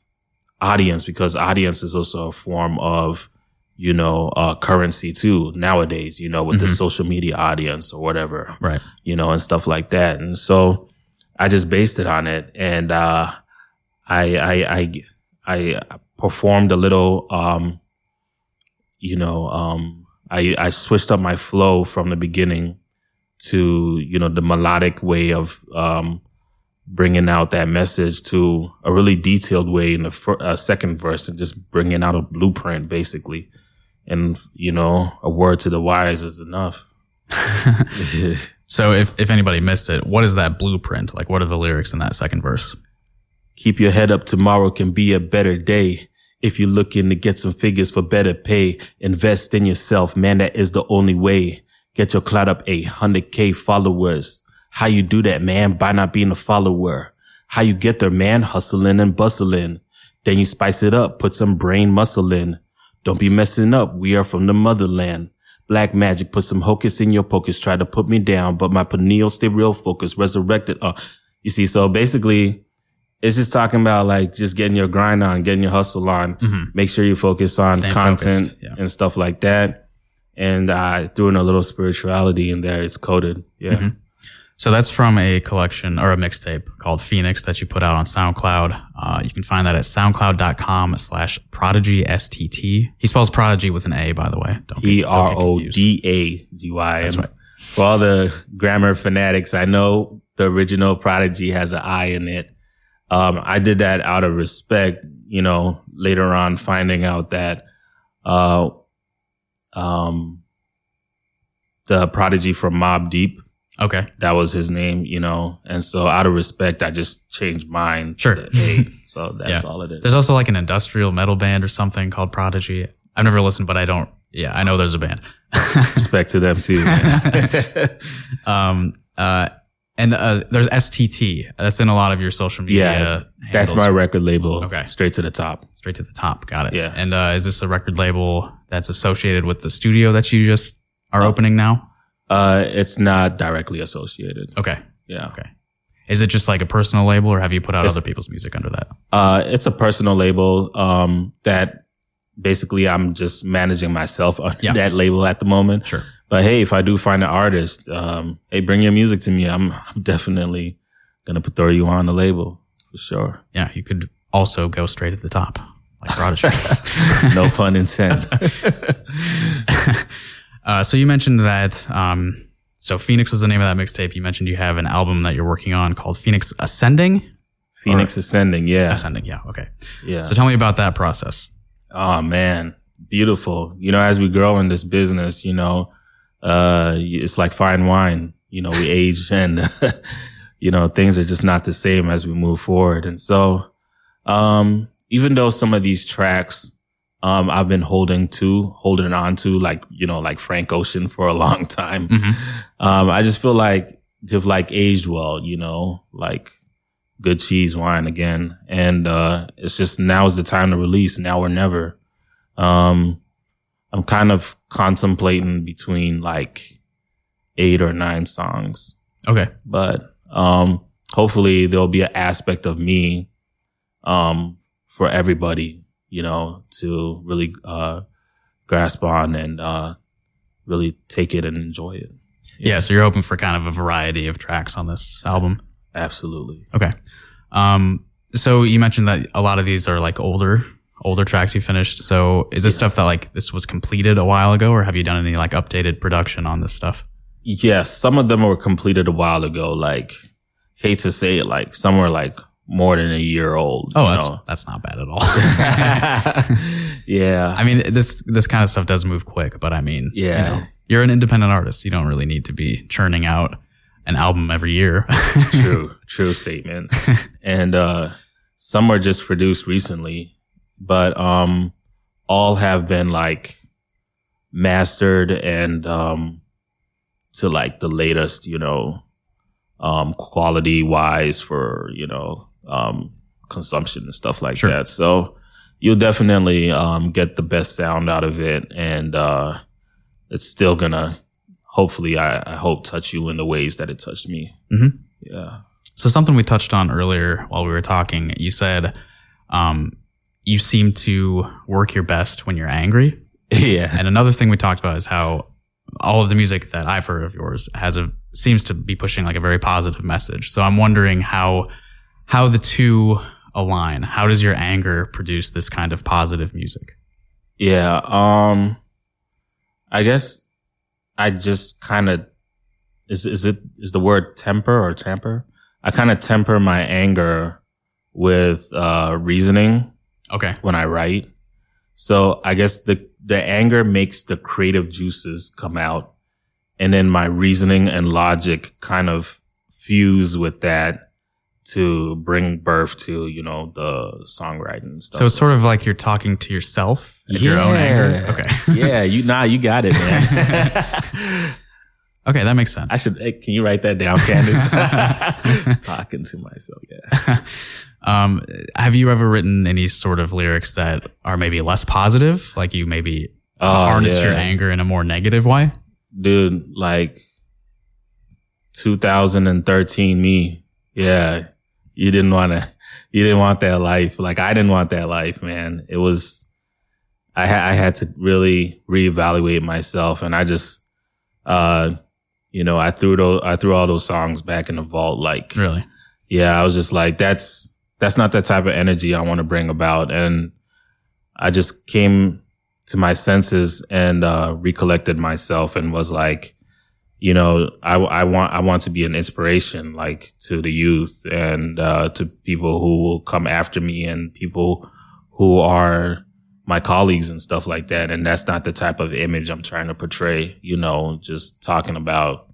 audience, because audience is also a form of, you know, uh, currency too nowadays, you know, with the Mhm. social media audience or whatever, Right. you know, and stuff like that. And so I just based it on it. And, uh, I, I, I, I performed a little, um, you know, um, I, I switched up my flow from the beginning to, you know, the melodic way of, um, bringing out that message to a really detailed way in the fir- uh, second verse and just bringing out a blueprint basically. And, you know, a word to the wise is enough. So if, if anybody missed it, what is that blueprint? Like, what are the lyrics in that second verse? Keep your head up. Tomorrow can be a better day. If you're looking to get some figures for better pay, invest in yourself. Man, that is the only way. Get your clout up 800k followers. How you do that, man? By not being a follower. How you get there, man? Hustling and bustling. Then you spice it up. Put some brain muscle in. Don't be messing up. We are from the motherland. Black magic, put some hocus in your pocus. Try to put me down, but my pineal stay real focused. Resurrected. Uh, you see, so basically, it's just talking about like just getting your grind on, getting your hustle on. Mhm. Make sure you focus on Staying content yeah. and stuff like that. And uh, threw in a little spirituality in there. It's coded. Yeah. Mhm. So that's from a collection or a mixtape called Phoenix that you put out on SoundCloud. Uh, you can find that at soundcloud.com slash prodagy STT. He spells prodigy with an A, by the way. P R O. D A G Y. That's right. For all the grammar fanatics, I know the original Prodigy has an I in it. Um, I did that out of respect, you know, later on finding out that, uh, um, the Prodigy from Mobb Deep, Okay. that was his name, you know, and so out of respect, I just changed mine. Sure. so that's Yeah. all it is. There's also like an industrial metal band or something called Prodigy. I've never listened, but I don't. Yeah, I know there's a band. Respect to them too. um, uh, and uh, there's STT. That's in a lot of your social media. yeah, that's handles. my record label. Okay. Straight to the top. Straight to the top. Got it. Yeah. And uh, is this a record label that's associated with the studio that you just Oh. are opening now? Uh, it's not directly associated. Okay. Yeah. Okay. Is it just like a personal label, or have you put out It's- other people's music under that? Uh, it's a personal label, um, that basically I'm just managing myself on Yeah. that label at the moment. Sure. But hey, if I do find an artist, um, hey, bring your music to me. I'm, I'm definitely gonna put, throw you on the label for sure. Yeah, you could also go straight at the top, like Prodigy. no pun intended. uh, so you mentioned that. Um, so Phoenix was the name of that mixtape. You mentioned you have an album that you're working on called Phoenix Ascending. Phoenix Or- Ascending, yeah. Ascending, yeah, okay. Yeah. So tell me about that process. Oh man, beautiful. You know, as we grow in this business, you know, uh, it's like fine wine. You know, we age and, you know, things are just not the same as we move forward. And so, um, even though some of these tracks, um, I've been holding to, holding on to, like, you know, like Frank Ocean for a long time. Um, I just feel like they've like aged well, you know, like good cheese wine again. And, uh, it's just now is the time to release now or never. Um, I'm kind of contemplating between like eight or nine songs, Okay. but, um, hopefully there'll be an aspect of me, um, for everybody, you know, to really, uh, grasp on and, uh, really take it and enjoy it. Yeah. so you're hoping for kind of a variety of tracks on this album. Absolutely. Okay. Um, so you mentioned that a lot of these are like older, older tracks you finished. So is this stuff that like this was completed a while ago, or have you done any like updated production on this stuff? Yes, some of them were completed a while ago. Like, hate to say it, like some were like more than a year old. Oh, that's know? that's not bad at all. yeah. I mean, this this kind of stuff does move quick, but I mean, Yeah. you know, you're an independent artist. You don't really need to be churning out an album every year. true, true statement. and uh some are just produced recently, but um all have been like mastered and um to like the latest, you know, um quality wise for, you know, um consumption and stuff like Sure. that. So you'll definitely um get the best sound out of it and uh it's still gonna hopefully I, I hope touch you in the ways that it touched me. Mhm. Yeah. So something we touched on earlier while we were talking, you said um, you seem to work your best when you're angry. Yeah. And another thing we talked about is how all of the music that I've heard of yours has a seems to be pushing like a very positive message. So I'm wondering how how the two align. How does your anger produce this kind of positive music? Yeah. Um I guess I just kind of is is it is the word temper or tamper? I kind of temper my anger with uh reasoning Okay. when I write. So I guess the the anger makes the creative juices come out and then my reasoning and logic kind of fuse with that to bring birth to, you know, the songwriting stuff. So it's sort of like you're talking to yourself at your own anger. Okay. yeah, you nah, you got it, man. Okay, that makes sense. I should. Hey, can you write that down, Candace? Talking to myself. Yeah. Um, have you ever written any sort of lyrics that are maybe less positive? Like you maybe Oh, harnessed yeah. your anger in a more negative way? dude, like 2013 me. Yeah. You didn't want to, you didn't want that life. Like I didn't want that life, man. It was, I, ha- I had to really reevaluate myself and I just, uh, you know, I threw those, I threw all those songs back in the vault. Like, Really? yeah, I was just like, that's, that's not the type of energy I want to bring about. And I just came to my senses and, uh, recollected myself and was like, you know, I, I want, I want to be an inspiration, like to the youth and, uh, to people who will come after me and people who are my colleagues and stuff like that. And that's not the type of image I'm trying to portray, you know, just talking about,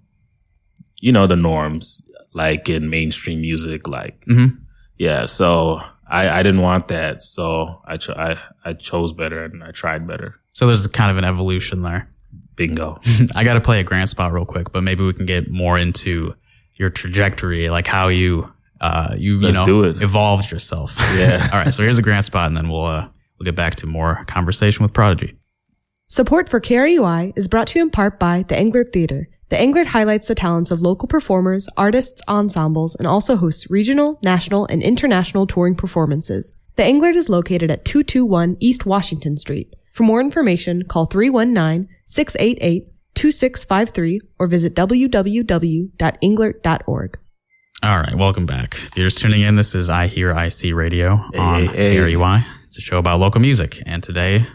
you know, the norms, like in mainstream music, like, Mhm. Yeah. So I, I didn't want that. So I, ch- I, I chose better and I tried better. So there's kind of an evolution there. Bingo. I got to play a grant spot real quick, but maybe we can get more into your trajectory, like how you, uh, you, you Let's know, do it. evolved yourself. Yeah. All right. So here's a grant spot and then we'll, uh, we'll get back to more conversation with Prodagy. Support for KRUI is brought to you in part by the Englert Theater. The Englert highlights the talents of local performers, artists, ensembles, and also hosts regional, national, and international touring performances. The Englert is located at 221 East Washington Street. For more information, call 319-688-2653 or visit www.englert.org. All right, welcome back. If you're just tuning in, this is iHearIC Radio on hey, hey. KRUI. It's a show about local music. And today,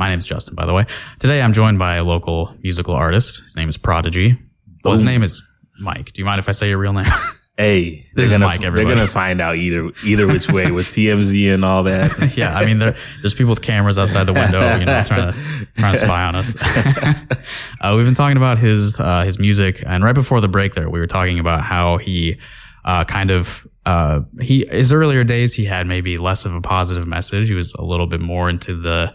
my name's Justin, by the way. Today I'm joined by a local musical artist. His name is Prodagy. Well, his name is Mike. Do you mind if I say your real name? Hey, This they're is gonna Mike, they're gonna find out either either which way with TMZ and all that. yeah, I mean, there, there's people with cameras outside the window, you know, trying to trying to spy on us. uh, we've been talking about his uh, his music, and right before the break, there we were talking about how he uh, kind of uh, he his earlier days he had maybe less of a positive message. He was a little bit more into the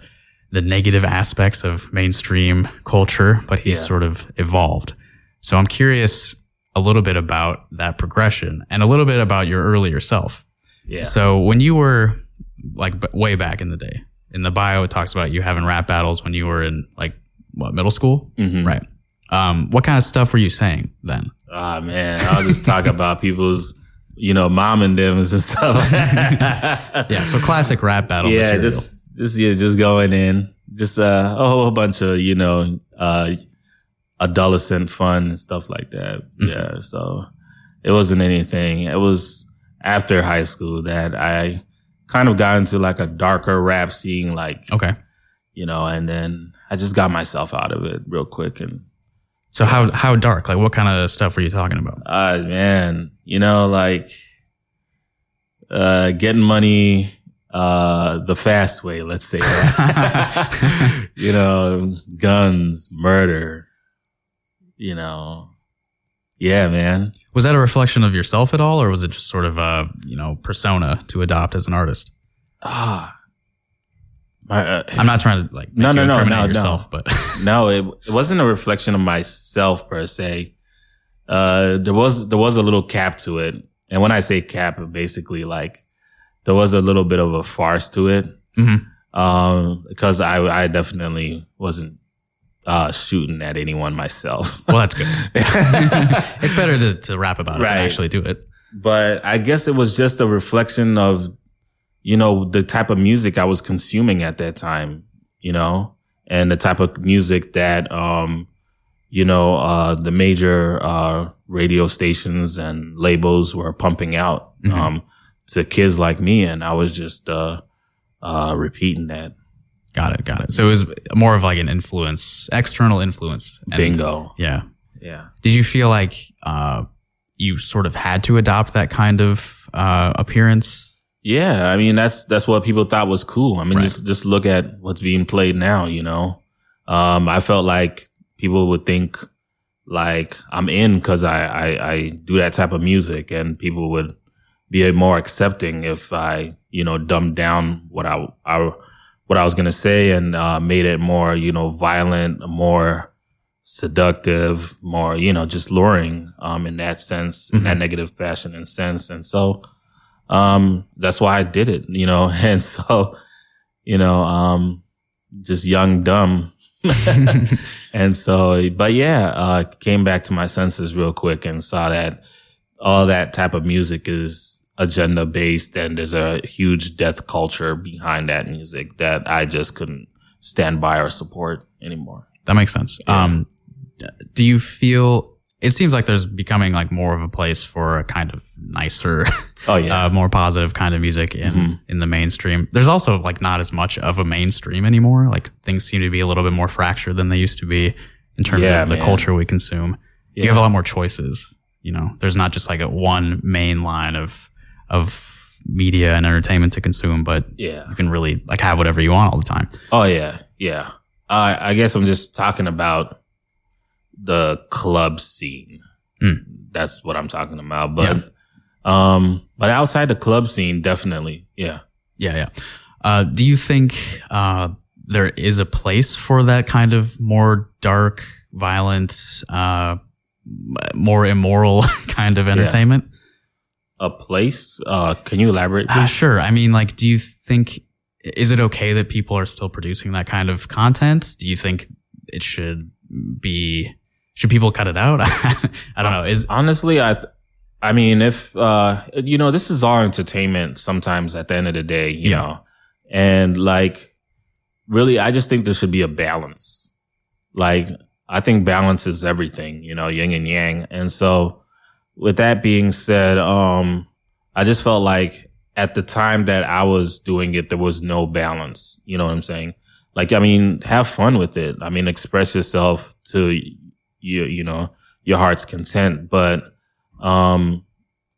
the negative aspects of mainstream culture, but he's Yeah. sort of evolved. So I'm curious a little bit about that progression and a little bit about your earlier self. Yeah. So when you were like b- way back in the day, in the bio it talks about you having rap battles when you were in like what middle school, Mhm. right? Um, what kind of stuff were you saying then? Ah man, I'll just talk about people's, you know, mom and them and stuff. Yeah, so classic rap battle. yeah, material. just just yeah, just going in, just uh, a whole bunch of you know, uh, adolescent fun and stuff like that. Mm-hmm. Yeah, so it wasn't anything. It was after high school that I kind of got into like a darker rap scene, like okay. you know, and then I just got myself out of it real quick and. So how how dark? Like what kind of stuff were you talking about? Uh man, you know, like uh getting money uh the fast way, let's say that. you know, guns, murder, you know. Yeah, man. Was that a reflection of yourself at all, or was it just sort of a you know persona to adopt as an artist? Ah. My, uh, I'm not trying to like make No, no, no, no, yourself, no. but no, it, it wasn't a reflection of myself per se. Uh, there was there was a little cap to it, and when I say cap, basically like there was a little bit of a farce to it. Mhm. Um, because I I definitely wasn't uh shooting at anyone myself. well, that's good. it's better to, to rap about it than actually do it. but I guess it was just a reflection of, you know, the type of music I was consuming at that time, you know, and the type of music that, um, you know, uh, the major, uh, radio stations and labels were pumping out, Mhm. um, to kids like me. And I was just, uh, uh, repeating that. Got it, got it. So it was more of like an influence, external influence. And- Bingo. Yeah. Yeah. Did you feel like uh, you sort of had to adopt that kind of uh, appearance? Yeah, I mean that's that's what people thought was cool. I mean, Right. just just look at what's being played now. You know, um, I felt like people would think like I'm in because I, I I do that type of music, and people would be more accepting if I you know dumbed down what I I what I was gonna say and uh, made it more you know violent, more seductive, more you know just luring um, in that sense, in that negative fashion and sense, and so um that's why I did it, you know. And so, you know, um just young dumb. and so but yeah, uh came back to my senses real quick and saw that all that type of music is agenda based and there's a huge death culture behind that music that I just couldn't stand by or support anymore. That makes sense. Um, do you feel it seems like there's becoming like more of a place for a kind of nicer, Oh yeah. uh, more positive kind of music in Mhm. in the mainstream? There's also like not as much of a mainstream anymore. Like things seem to be a little bit more fractured than they used to be in terms Yeah, of the man. culture we consume. You have a lot more choices. You know, there's not just like a one main line of of media and entertainment to consume, but yeah. you can really like have whatever you want all the time. Oh yeah, yeah. Uh, I guess I'm just talking about the club scene. Mm. That's what I'm talking about. But um, but outside the club scene, definitely, yeah. Yeah, yeah. Uh, do you think uh, there is a place for that kind of more dark, violent, uh, more immoral kind of entertainment? A place? Uh, can you elaborate? Uh, sure. I mean, like, do you think is it okay that people are still producing that kind of content? Do you think it should be? Should people cut it out? I don't know. Is honestly, I, I mean, if uh, you know, this is our entertainment. Sometimes at the end of the day, you Yeah. know, and like, really, I just think there should be a balance. Like, I think balance is everything, you know, yin and yang. And so with that being said, um, I just felt like at the time that I was doing it, there was no balance. You know what I'm saying? Like, I mean, have fun with it. I mean, express yourself to you, you know, your heart's content. But, um,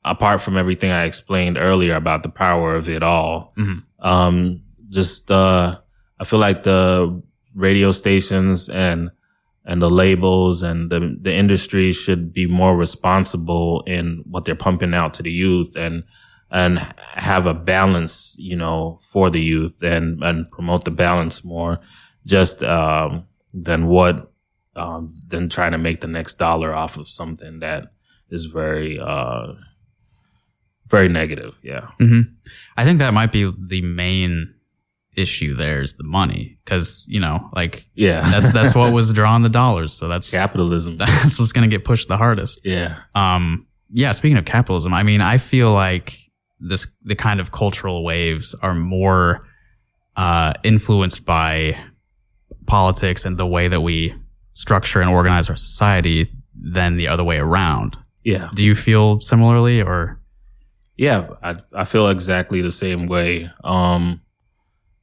apart from everything I explained earlier about the power of it all, Mhm. um, just, uh, I feel like the radio stations and, and the labels and the, the industry should be more responsible in what they're pumping out to the youth and, and have a balance, you know, for the youth and, and promote the balance more just, um, than what, um, than trying to make the next dollar off of something that is very, uh, very negative. Yeah. hmm I think that might be the main issue there is the money because you know like Yeah. that's that's what was drawing the dollars so that's capitalism that's what's going to get pushed the hardest Yeah. um yeah speaking of capitalism i mean i feel like this the kind of cultural waves are more uh influenced by politics and the way that we structure and organize our society than the other way around Yeah. do you feel similarly or Yeah, I I feel exactly the same way. Um,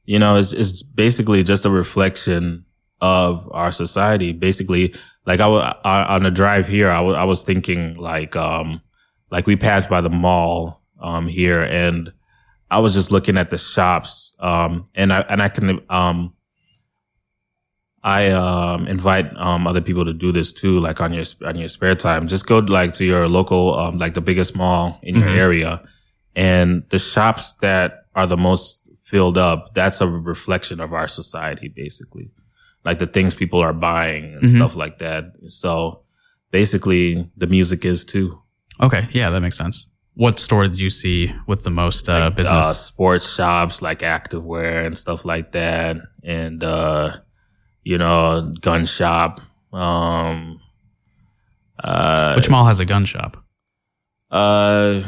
you know, it's it's basically just a reflection of our society. Basically, like I, I on the drive here, I wa- I was thinking like um like we passed by the mall um here, and I was just looking at the shops um and I and I can um I um invite um other people to do this too, like on your on your spare time. Just go like to your local um like the biggest mall in your Mhm. area, and the shops that are the most filled up. That's a reflection of our society, basically, like the things people are buying and Mhm. stuff like that. So basically, the music is too. okay yeah that makes sense what store did you see with the most uh, business uh, sports shops like activewear and stuff like that, and uh, you know, gun shop. Um, uh, which mall has a gun shop Uh,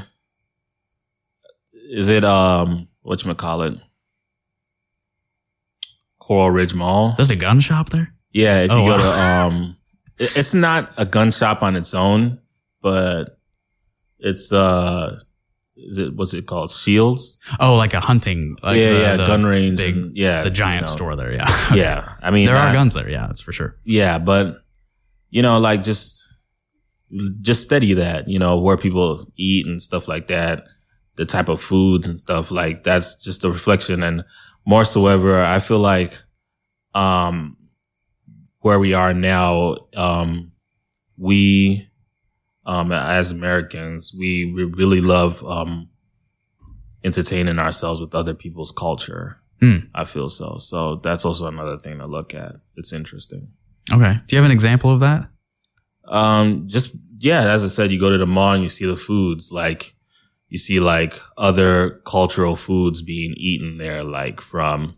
is it um, what you call it? Coral Ridge Mall. there's a gun shop there Yeah, if Oh, you go wow. to um, it's not a gun shop on its own, but it's uh, is it what's it called? Scheels. Oh, like a hunting, like yeah, the, yeah, the gun range. big- and, yeah, the giant you know. store there. Yeah, Yeah, I mean, there are guns there. Yeah, that's for sure. Yeah, but you know, like just just study that. You know, where people eat and stuff like that, the type of foods and stuff like that's just a reflection. And more so ever, I feel like um where we are now, um we um as Americans, we, we really love um entertaining ourselves with other people's culture. Hmm. I feel so. So that's also another thing to look at. It's interesting. Okay. Do you have an example of that? Um, just yeah, as I said, you go to the mall and you see the foods, like you see like other cultural foods being eaten there, like from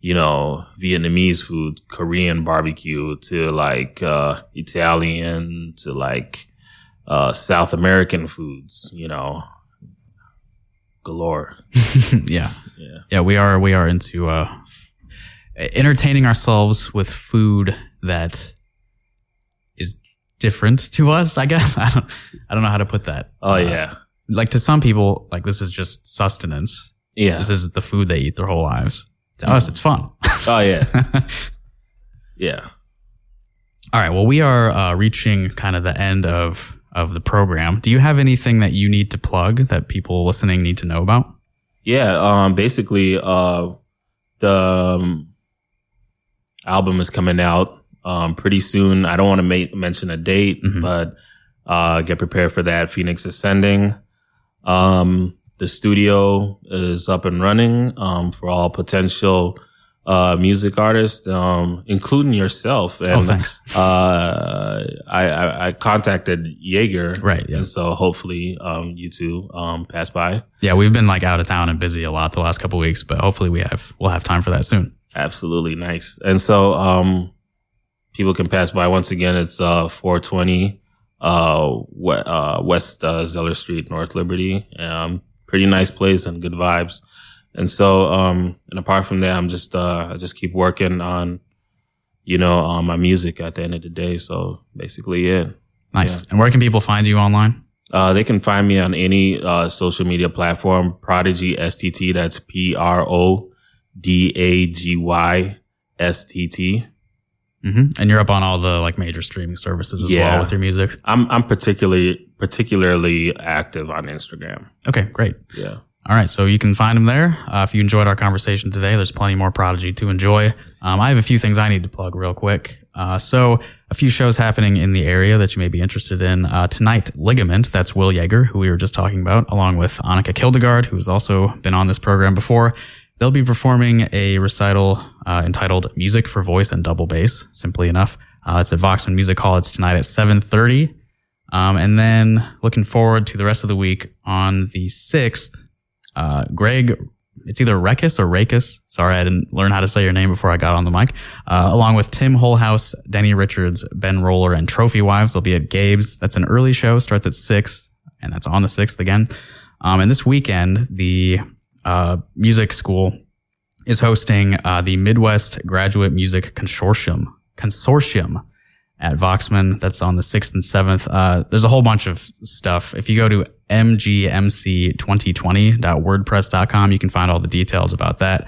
you know Vietnamese food, Korean barbecue to like uh, Italian to like uh, South American foods, you know, galore. yeah. Yeah. Yeah, we are we are into uh entertaining ourselves with food that is different to us, I guess. I don't I don't know how to put that. Oh Uh, yeah, Like to some people, like this is just sustenance. yeah. This is the food they eat their whole lives. To us, it's fun. Oh yeah, yeah. All right. Well, we are uh, reaching kind of the end of of the program. Do you have anything that you need to plug that people listening need to know about? Yeah, um, basically, uh, the um, album is coming out um, pretty soon. I don't want to ma- mention a date, Mhm. but uh, get prepared for that. Phoenix Ascending. Um, the studio is up and running um, for all potential uh, music artists, um, including yourself. And, oh, thanks. uh, I, I, I contacted Jaeger, Right, yeah. And so hopefully, um, you two um, pass by. Yeah, we've been like out of town and busy a lot the last couple weeks, but hopefully we have we'll have time for that soon. Absolutely nice. And so, um, people can pass by once again. It's, uh, 420, uh, uh, West, uh, Zeller Street, North Liberty. Um, pretty nice place and good vibes. And so, um, and apart from that, I'm just, uh, I just keep working on, you know, um, my music at the end of the day. So basically, yeah. Nice. And where can people find you online? Uh, they can find me on any uh, social media platform. Prodagy STT. That's P R O D A G Y S T T. Mm-hmm. And you're up on all the like major streaming services as well with your music. I'm I'm particularly particularly active on Instagram. Okay, great. Yeah. All right, so you can find him there. Uh, if you enjoyed our conversation today, there's plenty more Prodagy to enjoy. Um, I have a few things I need to plug real quick. Uh, so a few shows happening in the area that you may be interested in. Uh, tonight, Ligament, that's Will Yeager, who we were just talking about, along with Annika Kildegard, who's also been on this program before. They'll be performing a recital uh, entitled "Music for Voice and Double Bass." Simply enough, uh, it's at Voxman Music Hall. It's tonight at 7:30. Um, and then looking forward to the rest of the week on the sixth. Uh, Greg, it's either Rekis or Rakis. Sorry, I didn't learn how to say your name before I got on the mic. Uh, along with Tim Holhouse, Denny Richards, Ben Roller, and Trophy Wives. They'll be at Gabe's. That's an early show, starts at six, and that's on the sixth again. Um, and this weekend, the uh, music school is hosting uh, the Midwest Graduate Music Consortium Consortium at Voxman. That's on the 6th and 7th. Uh, there's a whole bunch of stuff. If you go to mgmc2020.wordpress.com, you can find all the details about that.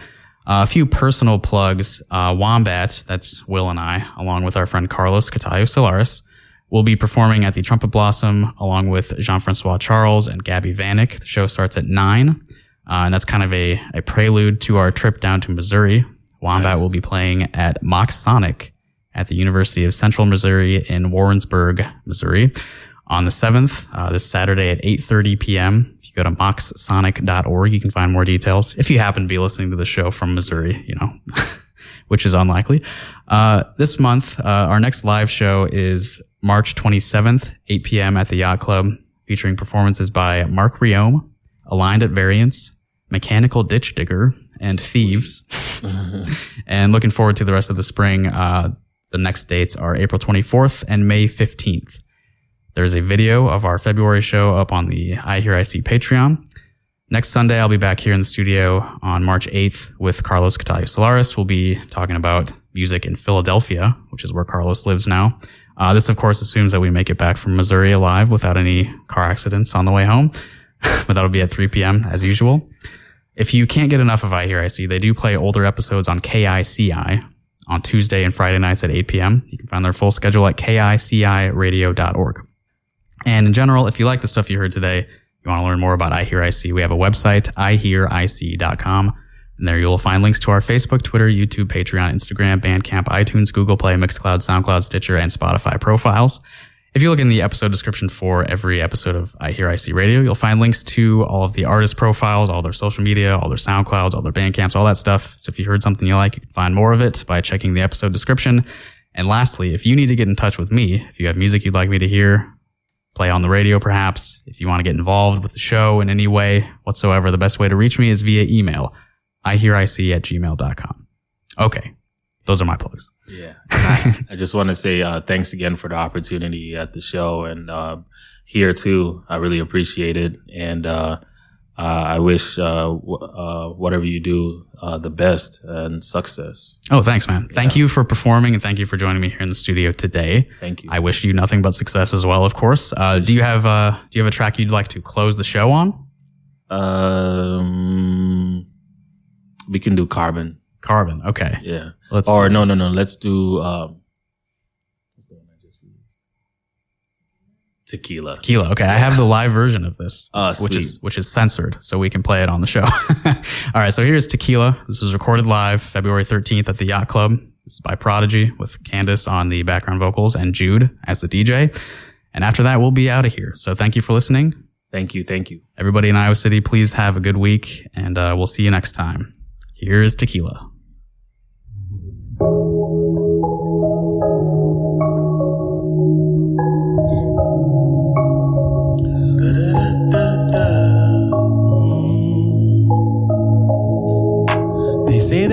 Uh, a few personal plugs. Uh, Wombat, that's Will and I, along with our friend Carlos Cotallo Solares, will be performing at the Trumpet Blossom along with Jean-François Charles and Gabi Vanek. The show starts at 9. Uh, and that's kind of a, a prelude to our trip down to Missouri. Wombat Nice. will be playing at Moxsonic at the University of Central Missouri in Warrensburg, Missouri on the 7th, uh, this Saturday at 8.30 p.m. If you go to moxsonic.org, you can find more details. If you happen to be listening to the show from Missouri, you know, which is unlikely. Uh, this month, uh, our next live show is March 27th, 8 p.m. at the Yacht Club, featuring performances by Mark Rheaume, Aligned at Variance, Mechanical Ditchdigger, and Thieves. and looking forward to the rest of the spring. Uh, the next dates are April 24th and May 15th. There's a video of our February show up on the iHearIC Patreon. Next Sunday, I'll be back here in the studio on March 8th with Carlos Cotallo Solares. We'll be talking about music in Philadelphia, which is where Carlos lives now. Uh, this, of course, assumes that we make it back from Missouri alive without any car accidents on the way home. but that'll be at 3 p.m. as usual. If you can't get enough of iHearIC, they do play older episodes on KICI on Tuesday and Friday nights at 8 p.m. You can find their full schedule at kiciradio.org. And in general, if you like the stuff you heard today, you want to learn more about iHearIC, we have a website, ihearic.com. And there you'll find links to our Facebook, Twitter, YouTube, Patreon, Instagram, Bandcamp, iTunes, Google Play, Mixcloud, SoundCloud, Stitcher, and Spotify profiles. If you look in the episode description for every episode of iHearIC Radio, you'll find links to all of the artist profiles, all their social media, all their SoundClouds, all their Bandcamps, all that stuff. So if you heard something you like, you can find more of it by checking the episode description. And lastly, if you need to get in touch with me, if you have music you'd like me to hear, play on the radio perhaps, if you want to get involved with the show in any way whatsoever, the best way to reach me is via email, ihearic at gmail.com. Okay. Those are my plugs. Yeah. I, I just want to say uh, thanks again for the opportunity at the show and uh, here too. I really appreciate it. And uh, uh, I wish uh, w- uh, whatever you do uh, the best and success. Oh, thanks, man. Thank you for performing and thank you for joining me here in the studio today. Thank you. I wish you nothing but success as well, of course. Uh, do you have uh, do you have a track you'd like to close the show on? Um, we can do carbon. Carbon. Okay. Yeah. Let's or no, no, no. Let's do um, what's the one I just released? Tequila. Tequila. Okay, I have the live version of this, Uh, which is which is censored, so we can play it on the show. All right, so here's Tequila. This was recorded live February 13th at the Yacht Club. This is by Prodagy with Candace on the background vocals and Jude as the DJ. And after that, we'll be out of here. So thank you for listening. Thank you. Thank you. Everybody in Iowa City, please have a good week, and uh, we'll see you next time. Here's Tequila.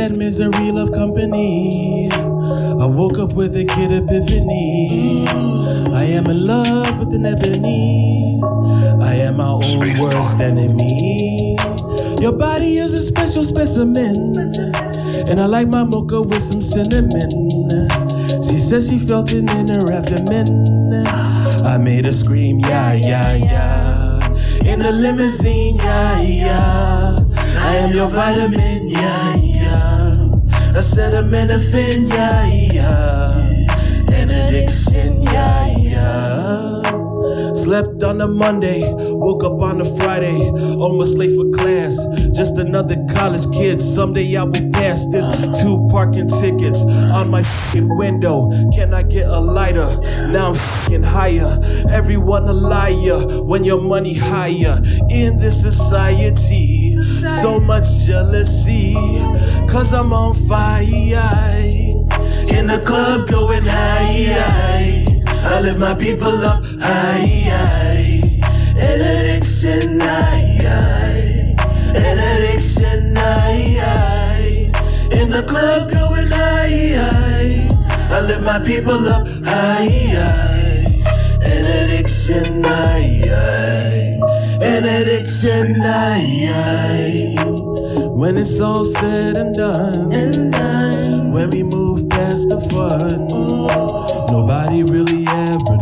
That misery love company. I woke up with a kid epiphany. I am in love with an ebony. I am my own worst enemy. Your body is a special specimen. And I like my mocha with some cinnamon. She says she felt it in her abdomen. I made her scream, yeah, yeah, yeah. In the limousine, yeah, yeah. I am your vitamin, yeah, yeah. Acetaminophen, yeah, yeah. An addiction, yeah. Slept on a Monday, woke up on a Friday, almost late for class. Just another college kid. Someday I will pass this. Two parking tickets on my window. Can I get a lighter? Now I'm fing higher. Everyone a liar when your money higher in this society. So much jealousy, cause I'm on fire. In the club going high. I lift my people up high. An addiction, high. An addiction, high. In the club going high. I lift my people up high. An addiction, high. An addiction, high. When it's all said and done, and done. when we move past the fun, nobody really ever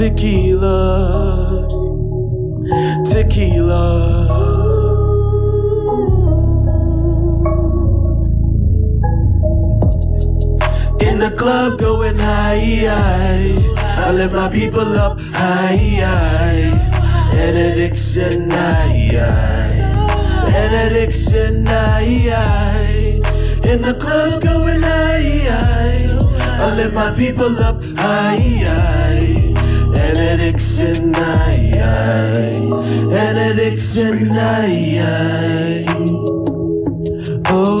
Tequila. Tequila. In the club going high, high. I lift my people up high, an addiction, high, an addiction, high. In the club going high, high. I lift my people up high, an addiction, high, an addiction, high. Oh, oh,